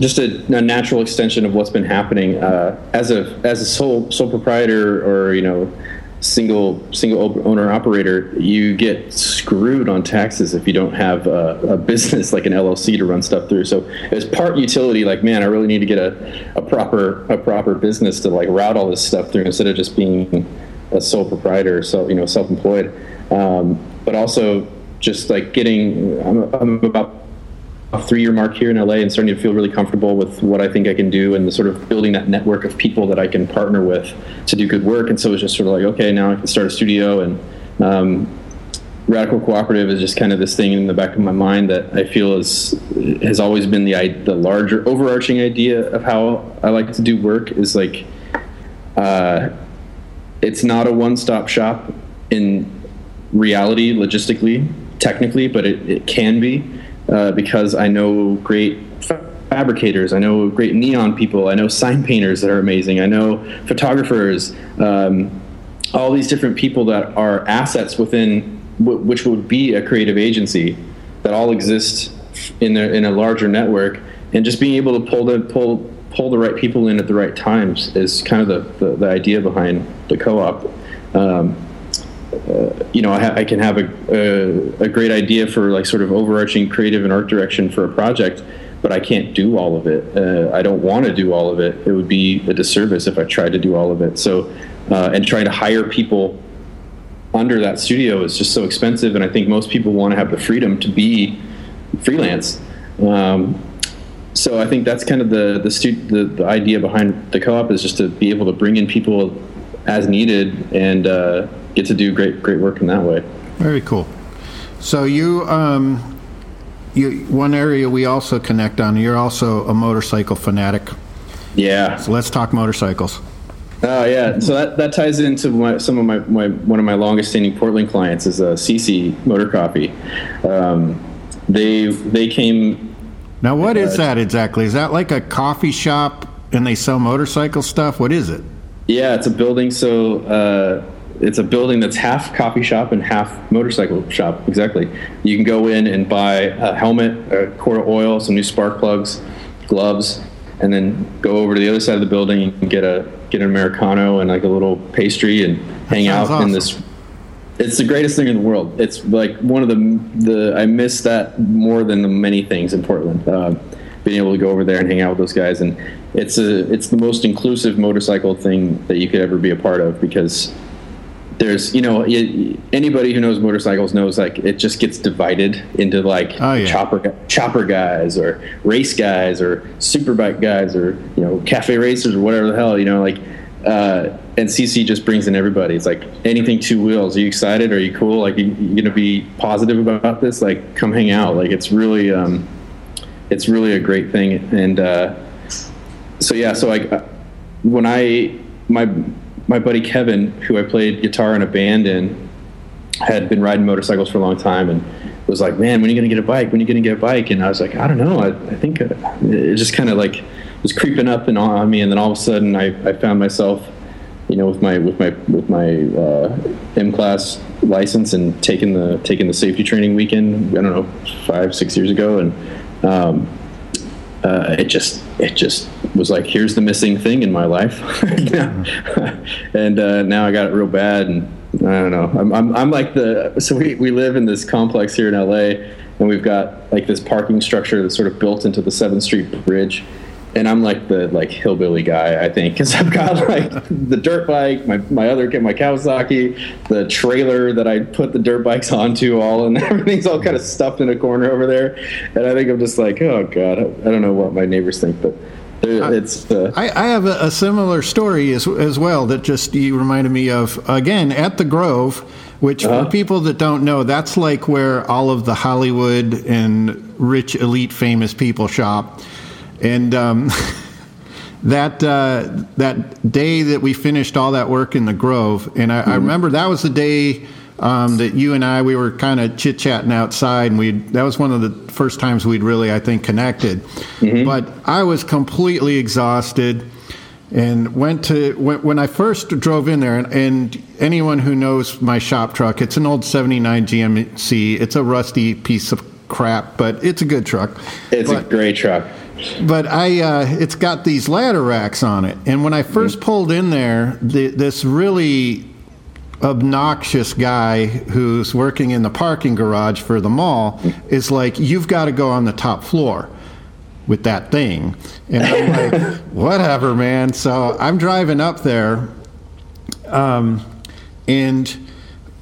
C: just a, a natural extension of what's been happening uh, as a as a sole sole proprietor or you know single single owner operator. You get screwed on taxes if you don't have a, a business like an LLC to run stuff through. So as part utility, like man, I really need to get a, a proper a proper business to like route all this stuff through instead of just being a sole proprietor, so you know self employed. Um, but also just like getting I'm, I'm about a three year mark here in LA and starting to feel really comfortable with what I think I can do and the sort of building that network of people that I can partner with to do good work. And so it's just sort of like, okay, now I can start a studio and um, Radical Cooperative is just kind of this thing in the back of my mind that I feel is has always been the the larger overarching idea of how I like to do work is like uh, it's not a one stop shop in reality, logistically, technically, but it, it can be uh, because I know great fabricators, I know great neon people, I know sign painters that are amazing, I know photographers, um, all these different people that are assets within w- which would be a creative agency that all exist in a, in a larger network, and just being able to pull the pull pull the right people in at the right times is kind of the, the, the idea behind the co-op. Um, uh, you know, I, ha- I can have a, a, a great idea for like sort of overarching creative and art direction for a project, but I can't do all of it. Uh, I don't want to do all of it. It would be a disservice if I tried to do all of it. So, uh, and trying to hire people under that studio is just so expensive, and I think most people want to have the freedom to be freelance. Um, so I think that's kind of the the, stu- the the idea behind the co-op is just to be able to bring in people as needed and uh, get to do great great work in that way.
B: Very cool. So you, um, you, one area we also connect on. You're also a motorcycle fanatic.
C: Yeah.
B: So let's talk motorcycles.
C: Oh yeah. So that, that ties into my, some of my, my one of my longest standing Portland clients is uh, See See Motor Coffee. Um, they they came
B: Now, what is that exactly? Is that like a coffee shop and they sell motorcycle stuff? What is it?
C: Yeah, it's a building. So uh, it's a building that's half coffee shop and half motorcycle shop. Exactly. You can go in and buy a helmet, a quart of oil, some new spark plugs, gloves, and then go over to the other side of the building and get a get an americano and like a little pastry and hang out
B: sounds
C: in this. It's the greatest thing in the world. It's like one of the the I miss that more than the many things in Portland. Uh, being able to go over there and hang out with those guys, and it's a it's the most inclusive motorcycle thing that you could ever be a part of because there's you know anybody who knows motorcycles knows like it just gets divided into like
B: Oh, yeah.
C: chopper chopper guys or race guys or superbike guys or you know cafe racers or whatever the hell you know like uh, and See See just brings in everybody. It's like anything two wheels. Are you excited? Are you cool? Like you, you gonna be positive about this? Like come hang out. Like it's really um, it's really a great thing. And uh, so yeah, so like uh, when I my my buddy Kevin, who I played guitar in a band in, had been riding motorcycles for a long time and was like, "Man, when are you gonna get a bike? When are you gonna get a bike?" And I was like, "I don't know. I, I think uh, it just kind of like was creeping up and on me, and then all of a sudden, I, I found myself, you know, with my with my with my uh, M class license and taking the taking the safety training weekend. I don't know, five six years ago, and um, uh, it just it just was like here's the missing thing in my life. [LAUGHS] And uh, now i got it real bad and i don't know. I'm, I'm, I'm like the so we, we live in this complex here in la and we've got like this parking structure that's sort of built into the 7th street bridge and i'm like the like hillbilly guy i think because i've got [LAUGHS] like the dirt bike my, my other kid, my kawasaki the trailer that i put the dirt bikes [LAUGHS] onto all and [LAUGHS] everything's all kind of stuffed in a corner over there and i think i'm just like oh god i, don't know what my neighbors think but it's. Uh,
B: I, I, have a, a, similar story as as well that just you reminded me of again at the Grove, which uh-huh. for people that don't know, that's like where all of the Hollywood and rich elite famous people shop, and. Um, [LAUGHS] that uh, that day that we finished all that work in the Grove, and I, mm-hmm. I remember that was the day um, that you and I we were kind of chit chatting outside, and we that was one of the first times we'd really I think connected. Mm-hmm. But I was completely exhausted, and went to when, I first drove in there, and, and, anyone who knows my shop truck, it's an old '79 GMC. It's a rusty piece of crap, but it's a good truck.
C: It's
B: but,
C: a great truck
B: but I uh, it's got these ladder racks on it, and when I 1st pulled in there, the, this really obnoxious guy who's working in the parking garage for the mall is like, "You've got to go on the top floor." With that thing, and I'm [LAUGHS] like, whatever, man. So I'm driving up there, um, and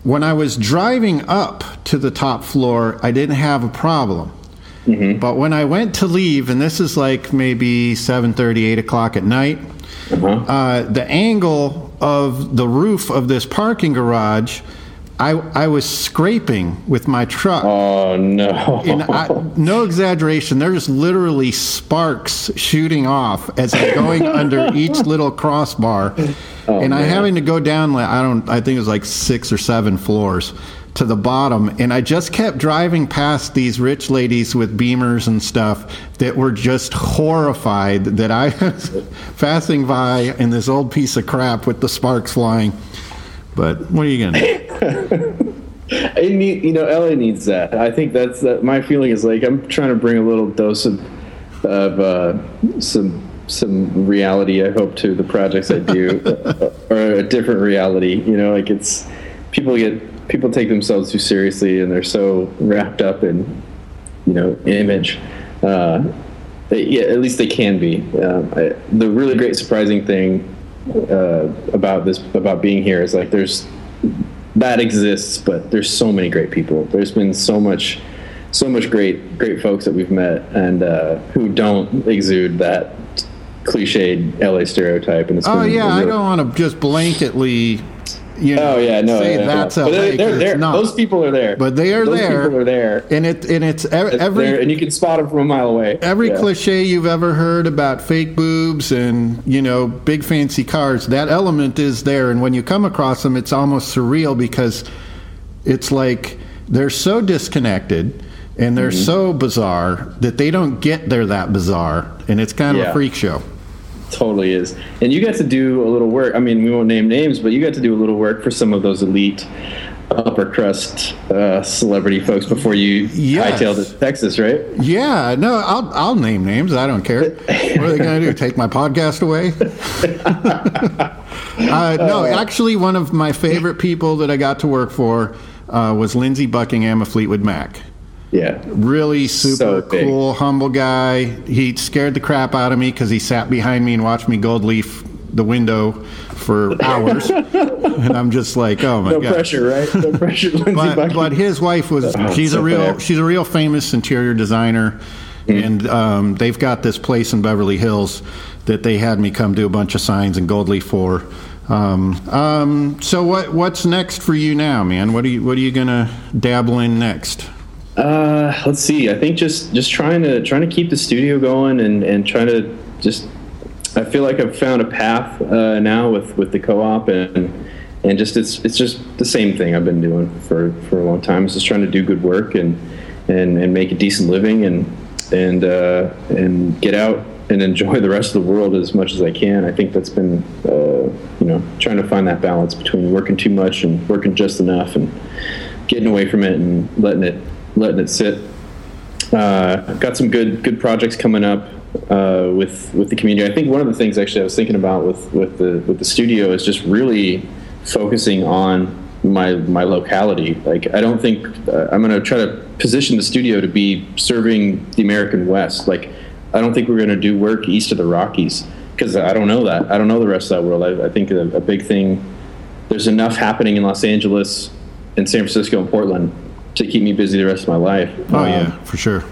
B: when I was driving up to the top floor, I didn't have a problem Mm-hmm. But when I went to leave, and this is like maybe 7:30, 8 o'clock at night, uh-huh. uh, the angle of the roof of this parking garage, I, I was scraping with my truck.
C: Oh no!
B: I, no exaggeration. There's literally sparks shooting off as I'm going [LAUGHS] under each little crossbar, oh, and I'm having to go down. I don't. I think it was like six or seven floors to the bottom. And i just kept driving past these rich ladies with beamers and stuff that were just horrified that i [LAUGHS] was passing by in this old piece of crap with the sparks flying. But what are you gonna do? [LAUGHS]
C: Need, you know la needs that. I think that's uh, my feeling is like i'm trying to bring a little dose of of uh, some some reality i hope to the projects i do [LAUGHS] or a different reality. You know like it's people get people take themselves too seriously and they're so wrapped up in you know image uh, they, yeah, at least they can be. Um, I, the really great surprising thing uh, about this about being here is like there's that exists but there's so many great people. There's been so much so much great great folks that we've met and uh, who don't exude that cliched LA stereotype
B: and it's oh yeah really, I don't want to just blanketly you know,
C: oh yeah, no,
B: say
C: yeah,
B: that's
C: yeah.
B: a they're,
C: they're there. Those people are there,
B: but they are
C: Those
B: there.
C: People are there,
B: and it and it's every
C: and you can spot them from a mile away.
B: Every yeah. cliche you've ever heard about fake boobs and you know big fancy cars, that element is there, and when you come across them, it's almost surreal because it's like they're so disconnected and they're mm-hmm. so bizarre that they don't get they're that bizarre, and it's kind of a freak show
C: totally is. And you got to do a little work. I mean, we won't name names, but you got to do a little work for some of those elite upper crust uh, celebrity folks before you yes. hightailed to Texas, right?
B: Yeah, no, I'll I'll name names. I don't care. what are they going to do? [LAUGHS] Take my podcast away? [LAUGHS] uh, no, actually, one of my favorite people that I got to work for uh, was Lindsey Buckingham of Fleetwood Mac.
C: Yeah.
B: Really super so cool, humble guy. He scared the crap out of me because he sat behind me and watched me gold leaf the window for [LAUGHS] hours. and I'm just like, oh my
C: no
B: god.
C: No pressure, right? No [LAUGHS] pressure.
B: but, but, his wife was oh, she's so a real fair. she's a real famous interior designer. Mm-hmm. And um, they've got this place in Beverly Hills that they had me come do a bunch of signs and gold leaf for. Um, um, so what what's next for you now, man? What are you what are you gonna dabble in next?
C: Uh, let's see. I think just just trying to trying to keep the studio going and and trying to just. I feel like I've found a path uh, now with with the co-op and and just it's it's just the same thing I've been doing for for a long time. It's just trying to do good work and and and make a decent living and and uh, and get out and enjoy the rest of the world as much as I can. I think that's been uh, you know trying to find that balance between working too much and working just enough and getting away from it and letting it letting it sit. Uh, got some good good projects coming up uh, with with the community. I think one of the things actually I was thinking about with with the with the studio is just really focusing on my my locality. Like I don't think uh, I'm going to try to position the studio to be serving the American West. Like I don't think we're going to do work east of the Rockies because I don't know that. I don't know the rest of that world. I, I think a, a big thing. There's enough happening in Los Angeles, in San Francisco, and Portland to keep me busy the rest of my life.
B: Oh um, yeah, for sure.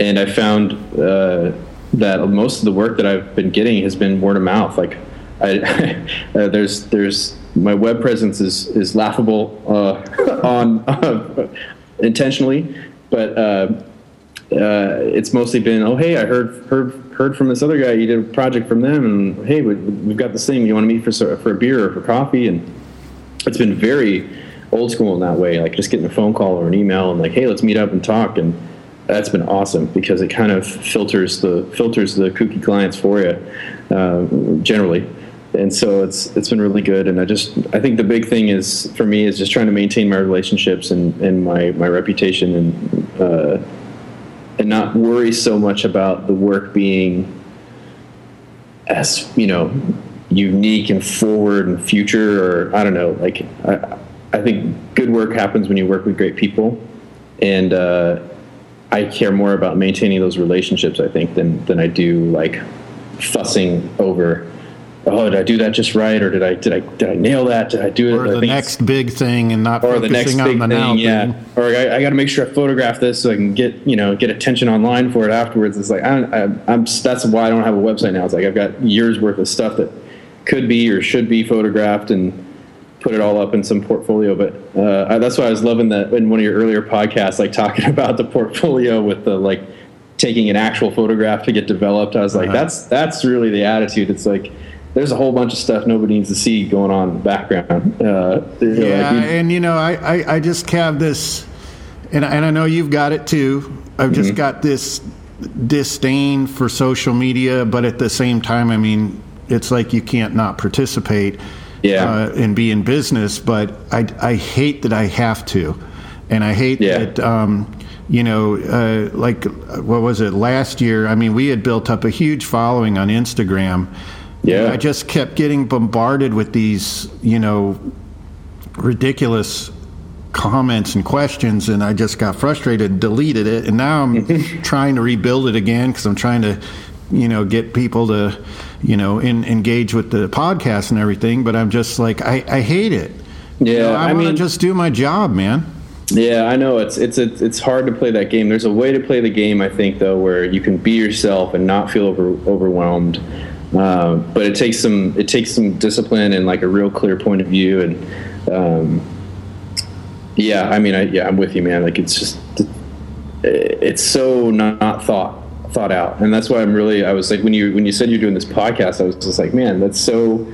C: And I found uh, that most of the work that I've been getting has been word of mouth. Like, I, [LAUGHS] uh, there's there's my web presence is is laughable uh, [LAUGHS] on uh, intentionally, but uh, uh, it's mostly been oh hey I heard heard heard from this other guy you did a project from them and hey we, have got this thing you want to meet for for a beer or for coffee and it's been very old school in that way like just getting a phone call or an email and like hey let's meet up and talk. And that's been awesome because it kind of filters the filters the kooky clients for you uh, generally. And so it's it's been really good. And i just i think the big thing is for me is just trying to maintain my relationships and and my my reputation and uh, and not worry so much about the work being as you know unique and forward and future or i don't know like i think good work happens when you work with great people and uh, i care more about maintaining those relationships i think than than i do like fussing over oh, did I do that just right, or did I did I did I nail that? Did I do it?
B: Or the next big thing, and not or the next big thing, now
C: yeah. Thing. Or I, I got to make sure I photograph this so I can get you know get attention online for it afterwards. It's like I, I, I'm that's why I don't have a website now. It's like I've got years worth of stuff that could be or should be photographed and put it all up in some portfolio. But uh, that's why I was loving that in one of your earlier podcasts, like talking [LAUGHS] about the portfolio with the like taking an actual photograph to get developed. I was like, uh-huh. that's that's really the attitude. It's like there's a whole bunch of stuff nobody needs to see going on in the background. Uh,
B: yeah, like and you know, I, I, I, just have this, and, and I know you've got it too. I've just mm-hmm. got this disdain for social media, but at the same time, I mean, it's like you can't not participate
C: yeah.
B: uh, and be in business, but I, I hate that I have to. And I hate yeah. that, um, you know, uh, like, what was it, last year? I mean, we had built up a huge following on Instagram
C: yeah.
B: I just kept getting bombarded with these, you know, ridiculous comments and questions, and I just got frustrated and deleted it. And now I'm [LAUGHS] trying to rebuild it again because I'm trying to, you know, get people to, you know, in, engage with the podcast and everything. But I'm just like, I, I hate it.
C: Yeah, you know,
B: I, I want to just do my job, man.
C: Yeah, I know it's it's it's hard to play that game. There's a way to play the game, I think, though, where you can be yourself and not feel over, overwhelmed uh, but it takes some it takes some discipline and like a real clear point of view and um, yeah I mean I, yeah I'm with you man like it's just it's so not thought thought out and that's why I'm really I was like when you when you said you're doing this podcast I was just like man that's so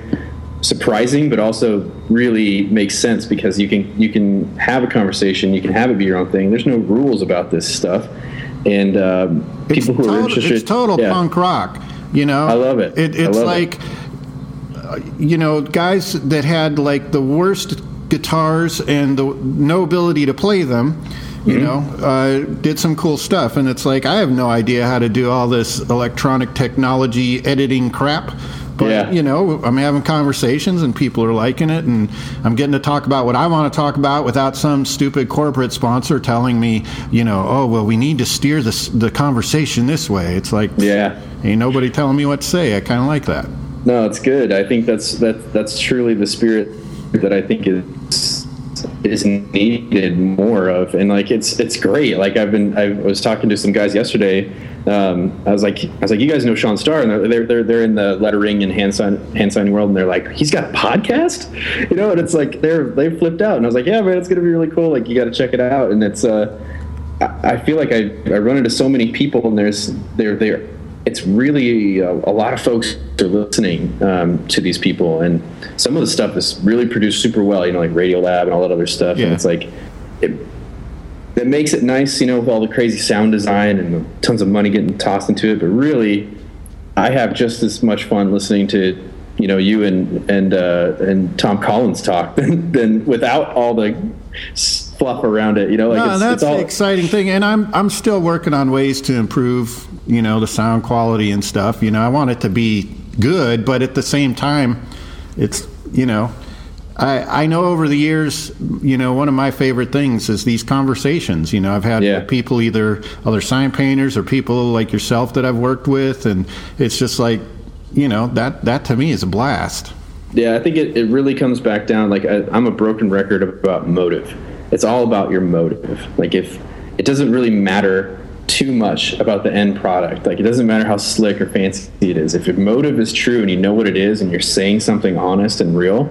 C: surprising but also really makes sense because you can you can have a conversation you can have it be your own thing there's no rules about this stuff and um, people who are interested
B: it's total yeah. punk rock you know,
C: I love it.
B: it it's like, it. you know, guys that had like the worst guitars and the no ability to play them. You mm-hmm. know, uh, did some cool stuff, and it's like I have no idea how to do all this electronic technology editing crap. But yeah. you know, I'm having conversations and people are liking it, and I'm getting to talk about what I want to talk about without some stupid corporate sponsor telling me, you know, oh well, we need to steer this the conversation this way. It's like,
C: yeah,
B: ain't nobody telling me what to say. I kind of like that.
C: No, it's good. I think that's that that's truly the spirit that I think is is needed more of, and like it's it's great. Like I've been I was talking to some guys yesterday um, I was like, I was like, you guys know Sean Starr, and they're they're they're in the lettering and hand sign hand signing world, and they're like, he's got a podcast, [LAUGHS] you know, and it's like they're they flipped out, and I was like, yeah, man, it's gonna be really cool. Like, you got to check it out, and it's uh, I, feel like I I run into so many people, and there's they're there. It's really a, a, lot of folks are listening um, to these people, and some of the stuff is really produced super well. You know, like Radiolab and all that other stuff, yeah. and it's like. It, that makes it nice, you know, with all the crazy sound design and tons of money getting tossed into it. But really, I have just as much fun listening to, you know, you and and uh, and Tom Collins talk [LAUGHS] than, than without all the fluff around it. You know, like
B: no,
C: it's,
B: that's
C: it's all,
B: the exciting thing. And I'm I'm still working on ways to improve, you know, the sound quality and stuff. You know, I want it to be good, but at the same time, it's you know I, I know over the years, you know, one of my favorite things is these conversations. You know, I've had yeah. people, either other sign painters or people like yourself that I've worked with, and it's just like, you know, that that to me is a blast.
C: Yeah, I think it, it really comes back down. Like I, I'm a broken record about motive. It's all about your motive. Like if it doesn't really matter too much about the end product. Like it doesn't matter how slick or fancy it is. If your motive is true and you know what it is and you're saying something honest and real,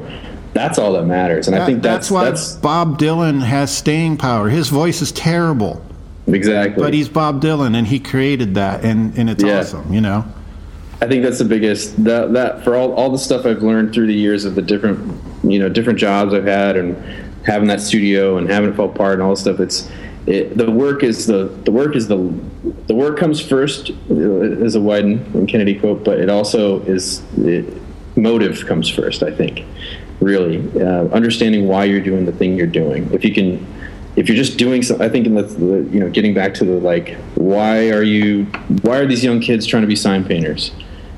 C: that's all that matters. And
B: That-
C: I think that's
B: why
C: that's
B: Bob Dylan has staying power. His voice is terrible,
C: exactly.
B: but he's Bob Dylan, and he created that, and, and it's
C: Yeah.
B: awesome. You know.
C: I think that's the biggest that that for all, all the stuff I've learned through the years of the different you know different jobs I've had and having that studio and having it fall apart and all this stuff. It's it, the work is the the work is the the work comes first uh, is a Wieden and Kennedy quote, but it also is it, motive comes first. I think really uh, understanding why you're doing the thing you're doing. If you can if you're just doing something, I think in the, the you know getting back to the like, why are you? Why are these young kids trying to be sign painters?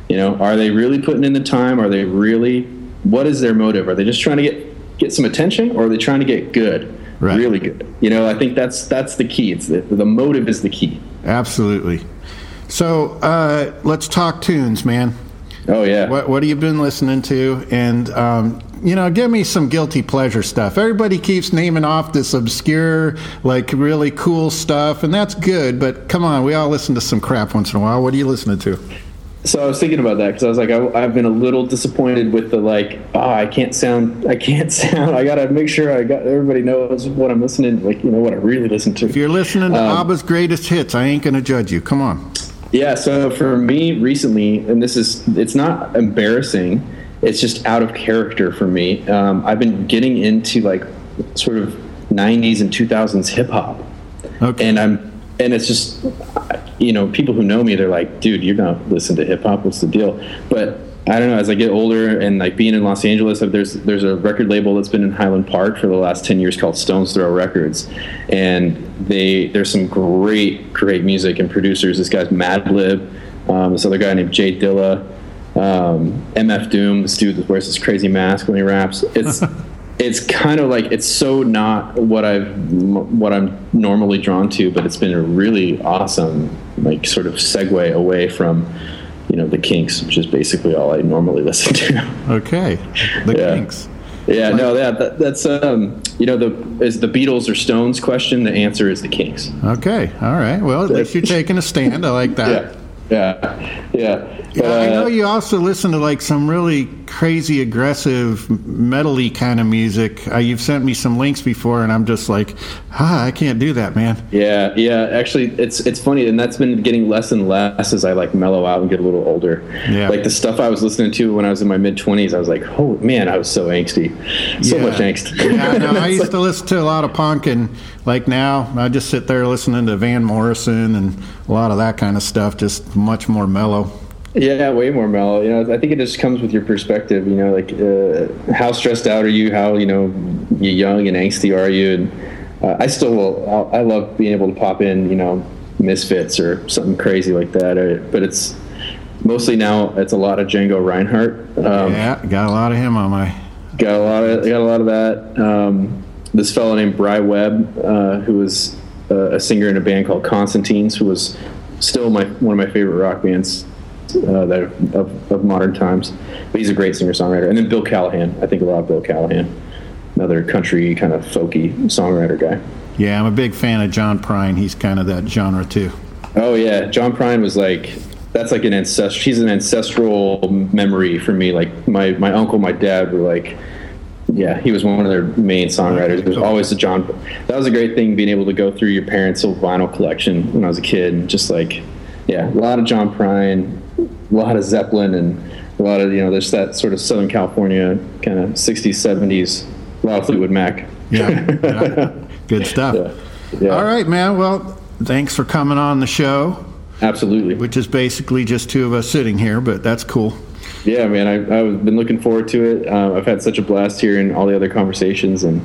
C: You know, are they really putting in the time? Are they really? What is their motive? Are they just trying to get get some attention, or are they trying to get good,
B: Right.
C: really good? You know, I think that's that's the key. It's the, the motive is the key.
B: Absolutely. So uh, let's talk tunes, man.
C: Oh yeah.
B: What what have you been listening to? And um, you know, give me some guilty pleasure stuff. Everybody keeps naming off this obscure, like really cool stuff, and that's good. But come on, we all listen to some crap once in a while. What are you listening to?
C: So I was thinking about that because I was like, I, I've been a little disappointed with the like, oh, I can't sound, I can't [LAUGHS] sound. I gotta make sure I got everybody knows what I'm listening, like you know what I really listen to.
B: If you're listening to
C: Um,
B: ABBA's greatest hits, I ain't gonna judge you. Come on.
C: Yeah, so for me recently, and this is, it's not embarrassing, it's just out of character for me. Um, I've been getting into like sort of 90s and 2000s hip hop.
B: Okay.
C: And I'm, and it's just, you know, people who know me, they're like, dude, you're not listening to hip hop. What's the deal? But I don't know. As I get older and like being in Los Angeles, there's there's a record label that's been in Highland Park for the last ten years called Stones Throw Records, and they there's some great great music and producers. This guy's Madlib, um, this other guy named J Dilla, um, MF Doom, this dude wears this crazy mask when he raps. It's [LAUGHS] it's kind of like it's so not what I've what I'm normally drawn to, but it's been a really awesome like sort of segue away from you know the Kinks, which is basically all I normally listen to. [LAUGHS]
B: Okay. The
C: Yeah.
B: Kinks.
C: yeah, no, that, that that's um you know the is the Beatles or Stones question. The answer is the Kinks.
B: Okay. All right. Well, at least you're taking a stand. I like that. [LAUGHS]
C: Yeah, yeah, yeah.
B: Yeah, I
C: uh,
B: know you also listen to like some really crazy, aggressive, metally kind of music. Uh, you've sent me some links before, and I'm just like, ah, I can't do that, man.
C: Yeah, yeah. Actually, it's it's funny, and that's been getting less and less as I like mellow out and get a little older.
B: Yeah.
C: Like the stuff I was listening to when I was in my mid twenties, I was like, oh man, I was so angsty, so
B: Yeah.
C: much angst.
B: yeah, no, I [LAUGHS] used to listen to a lot of punk, and like now, I just sit there listening to Van Morrison and a lot of that kind of stuff, just much more mellow.
C: Yeah, way more mellow. You know, I think it just comes with your perspective. You know, like uh, how stressed out are you? How you know you young and angsty are you? And uh, I still will. I love being able to pop in. You know, Misfits or something crazy like that. Uh, But it's mostly now it's a lot of Django Reinhardt. Um,
B: yeah, got a lot of him on my.
C: Got a lot of got a lot of that. Um, this fellow named Bry Webb, uh, who was uh, a singer in a band called Constantines, who was still my one of my favorite rock bands uh, that of, of modern times. But he's a great singer songwriter. And then Bill Callahan. I think a lot of Bill Callahan, another country kind of folky songwriter guy.
B: Yeah, I'm a big fan of John Prine. He's kind of that genre too.
C: Oh yeah, John Prine was like that's like an ancestral. He's an ancestral memory for me. Like my my uncle, my dad were like, yeah, he was one of their main songwriters. There's always a John. That was a great thing being able to go through your parents' old vinyl collection when I was a kid. and Just like, yeah, a lot of John Prine, a lot of Zeppelin, and a lot of you know, there's that sort of Southern California kind of 60s, 70s. A lot of Fleetwood Mac.
B: Yeah, yeah. [LAUGHS] good stuff.
C: Yeah. Yeah.
B: All right, man. Well, thanks for coming on the show,
C: Absolutely.
B: which is basically just two of us sitting here, but that's cool.
C: Yeah, man, I, I've been looking forward to it. Uh, I've had such a blast here in all the other conversations, and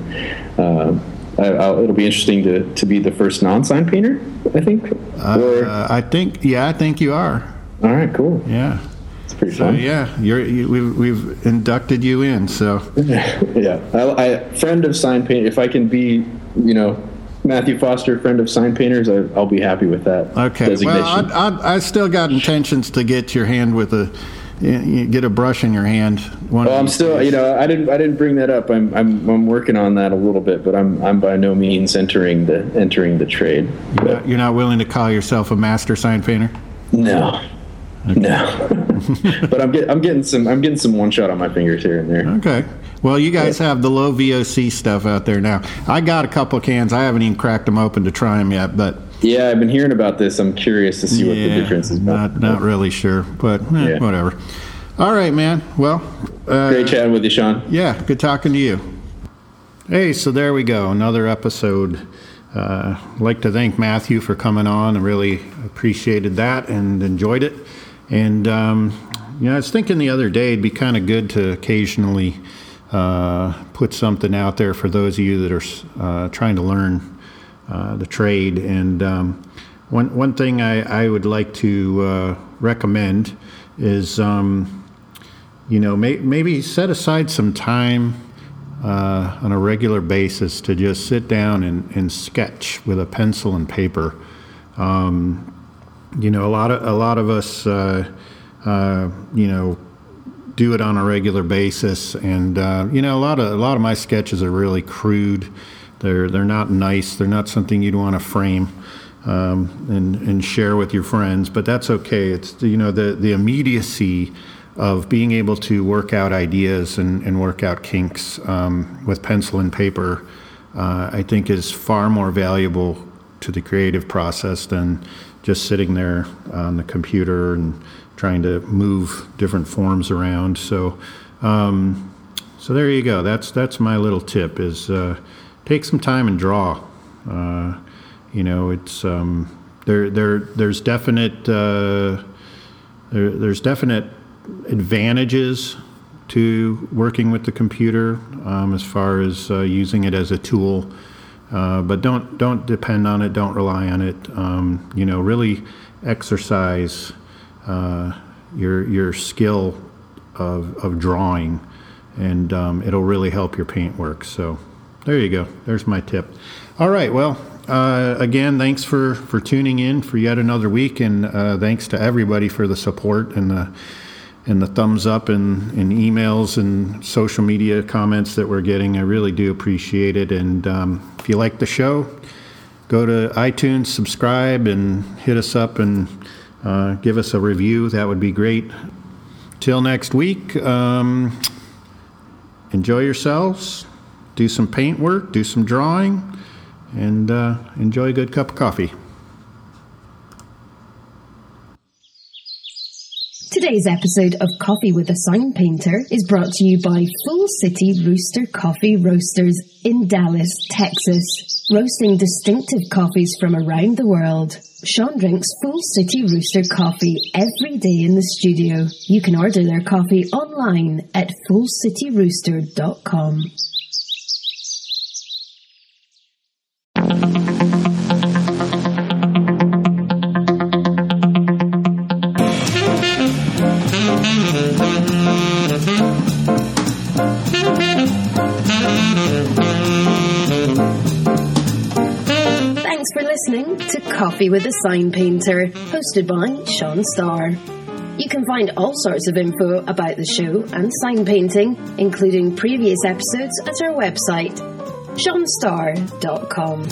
C: uh, I, I'll, it'll be interesting to, to be the first non-sign painter. I think. or
B: Uh, I think, yeah, I think you are.
C: All right, cool.
B: Yeah.
C: It's pretty
B: So
C: fun.
B: yeah, you're you, we've, we've inducted you in. So [LAUGHS]
C: yeah. I, I friend of sign paint. If I can be, you know, Matthew Foster, friend of sign painters, I, I'll be happy with that
B: okay. Well, I, I, I still got intentions to get your hand with a you get a brush in your hand.
C: One well, I'm still, days. you know, I didn't, I didn't bring that up. I'm, I'm, I'm working on that a little bit, but I'm, I'm by no means entering the, entering the trade.
B: You're not, you're not willing to call yourself a master sign painter?
C: No, okay. no. [LAUGHS] but I'm, get, I'm getting some, I'm getting some one shot on my fingers here and there.
B: Okay. Well, you guys yeah. have the low VOC stuff out there now. I got a couple cans. I haven't even cracked them open to try them yet, but
C: yeah, I've been hearing about this. I'm curious to see yeah, what the difference is.
B: Not not really sure, but eh, yeah. whatever. All right, man. Well,
C: uh, great chatting with you, Sean.
B: Yeah, good talking to you. Hey, so there we go, another episode. Uh, I'd like to thank Matthew for coming on. I really appreciated that and enjoyed it. And um, you know, I was thinking the other day it'd be kind of good to occasionally uh, put something out there for those of you that are uh, trying to learn uh, the trade. And um, one one thing I, I would like to uh, recommend is um, you know may, maybe set aside some time uh, on a regular basis to just sit down and, and sketch with a pencil and paper. Um, you know, a lot of a lot of us, uh, uh, you know, do it on a regular basis, and uh, you know, a lot of a lot of my sketches are really crude. They're they're not nice. They're not something you'd want to frame um, and and share with your friends. But that's okay. It's you know the the immediacy of being able to work out ideas and, and work out kinks um, with pencil and paper. Uh, I think is far more valuable to the creative process than just sitting there on the computer and trying to move different forms around. So, um, so there you go. That's that's my little tip: is uh, take some time and draw. Uh, you know, it's um, there. There, there's definite uh, there, there's definite advantages to working with the computer um, as far as uh, using it as a tool. Uh, but don't don't depend on it. Don't rely on it. Um, you know, really exercise uh, your your skill of of drawing, and um, it'll really help your paint work. So. There you go. There's my tip. All right. Well, uh, again, thanks for, for tuning in for yet another week, and uh, thanks to everybody for the support and the and the thumbs up and, and emails and social media comments that we're getting. I really do appreciate it. And um, if you like the show, go to iTunes, subscribe, and hit us up and uh, give us a review. That would be great. Till next week, um, enjoy yourselves do some paint work, do some drawing, and uh, enjoy a good cup of coffee.
A: Today's episode of Coffee with a Sign Painter is brought to you by Full City Rooster Coffee Roasters in Dallas, Texas, roasting distinctive coffees from around the world. Sean drinks Full City Rooster coffee every day in the studio. You can order their coffee online at fullcityrooster.com. Coffee with a Sign Painter, hosted by Sean Starr. You can find all sorts of info about the show and sign painting, including previous episodes, at our website, seanstar.com.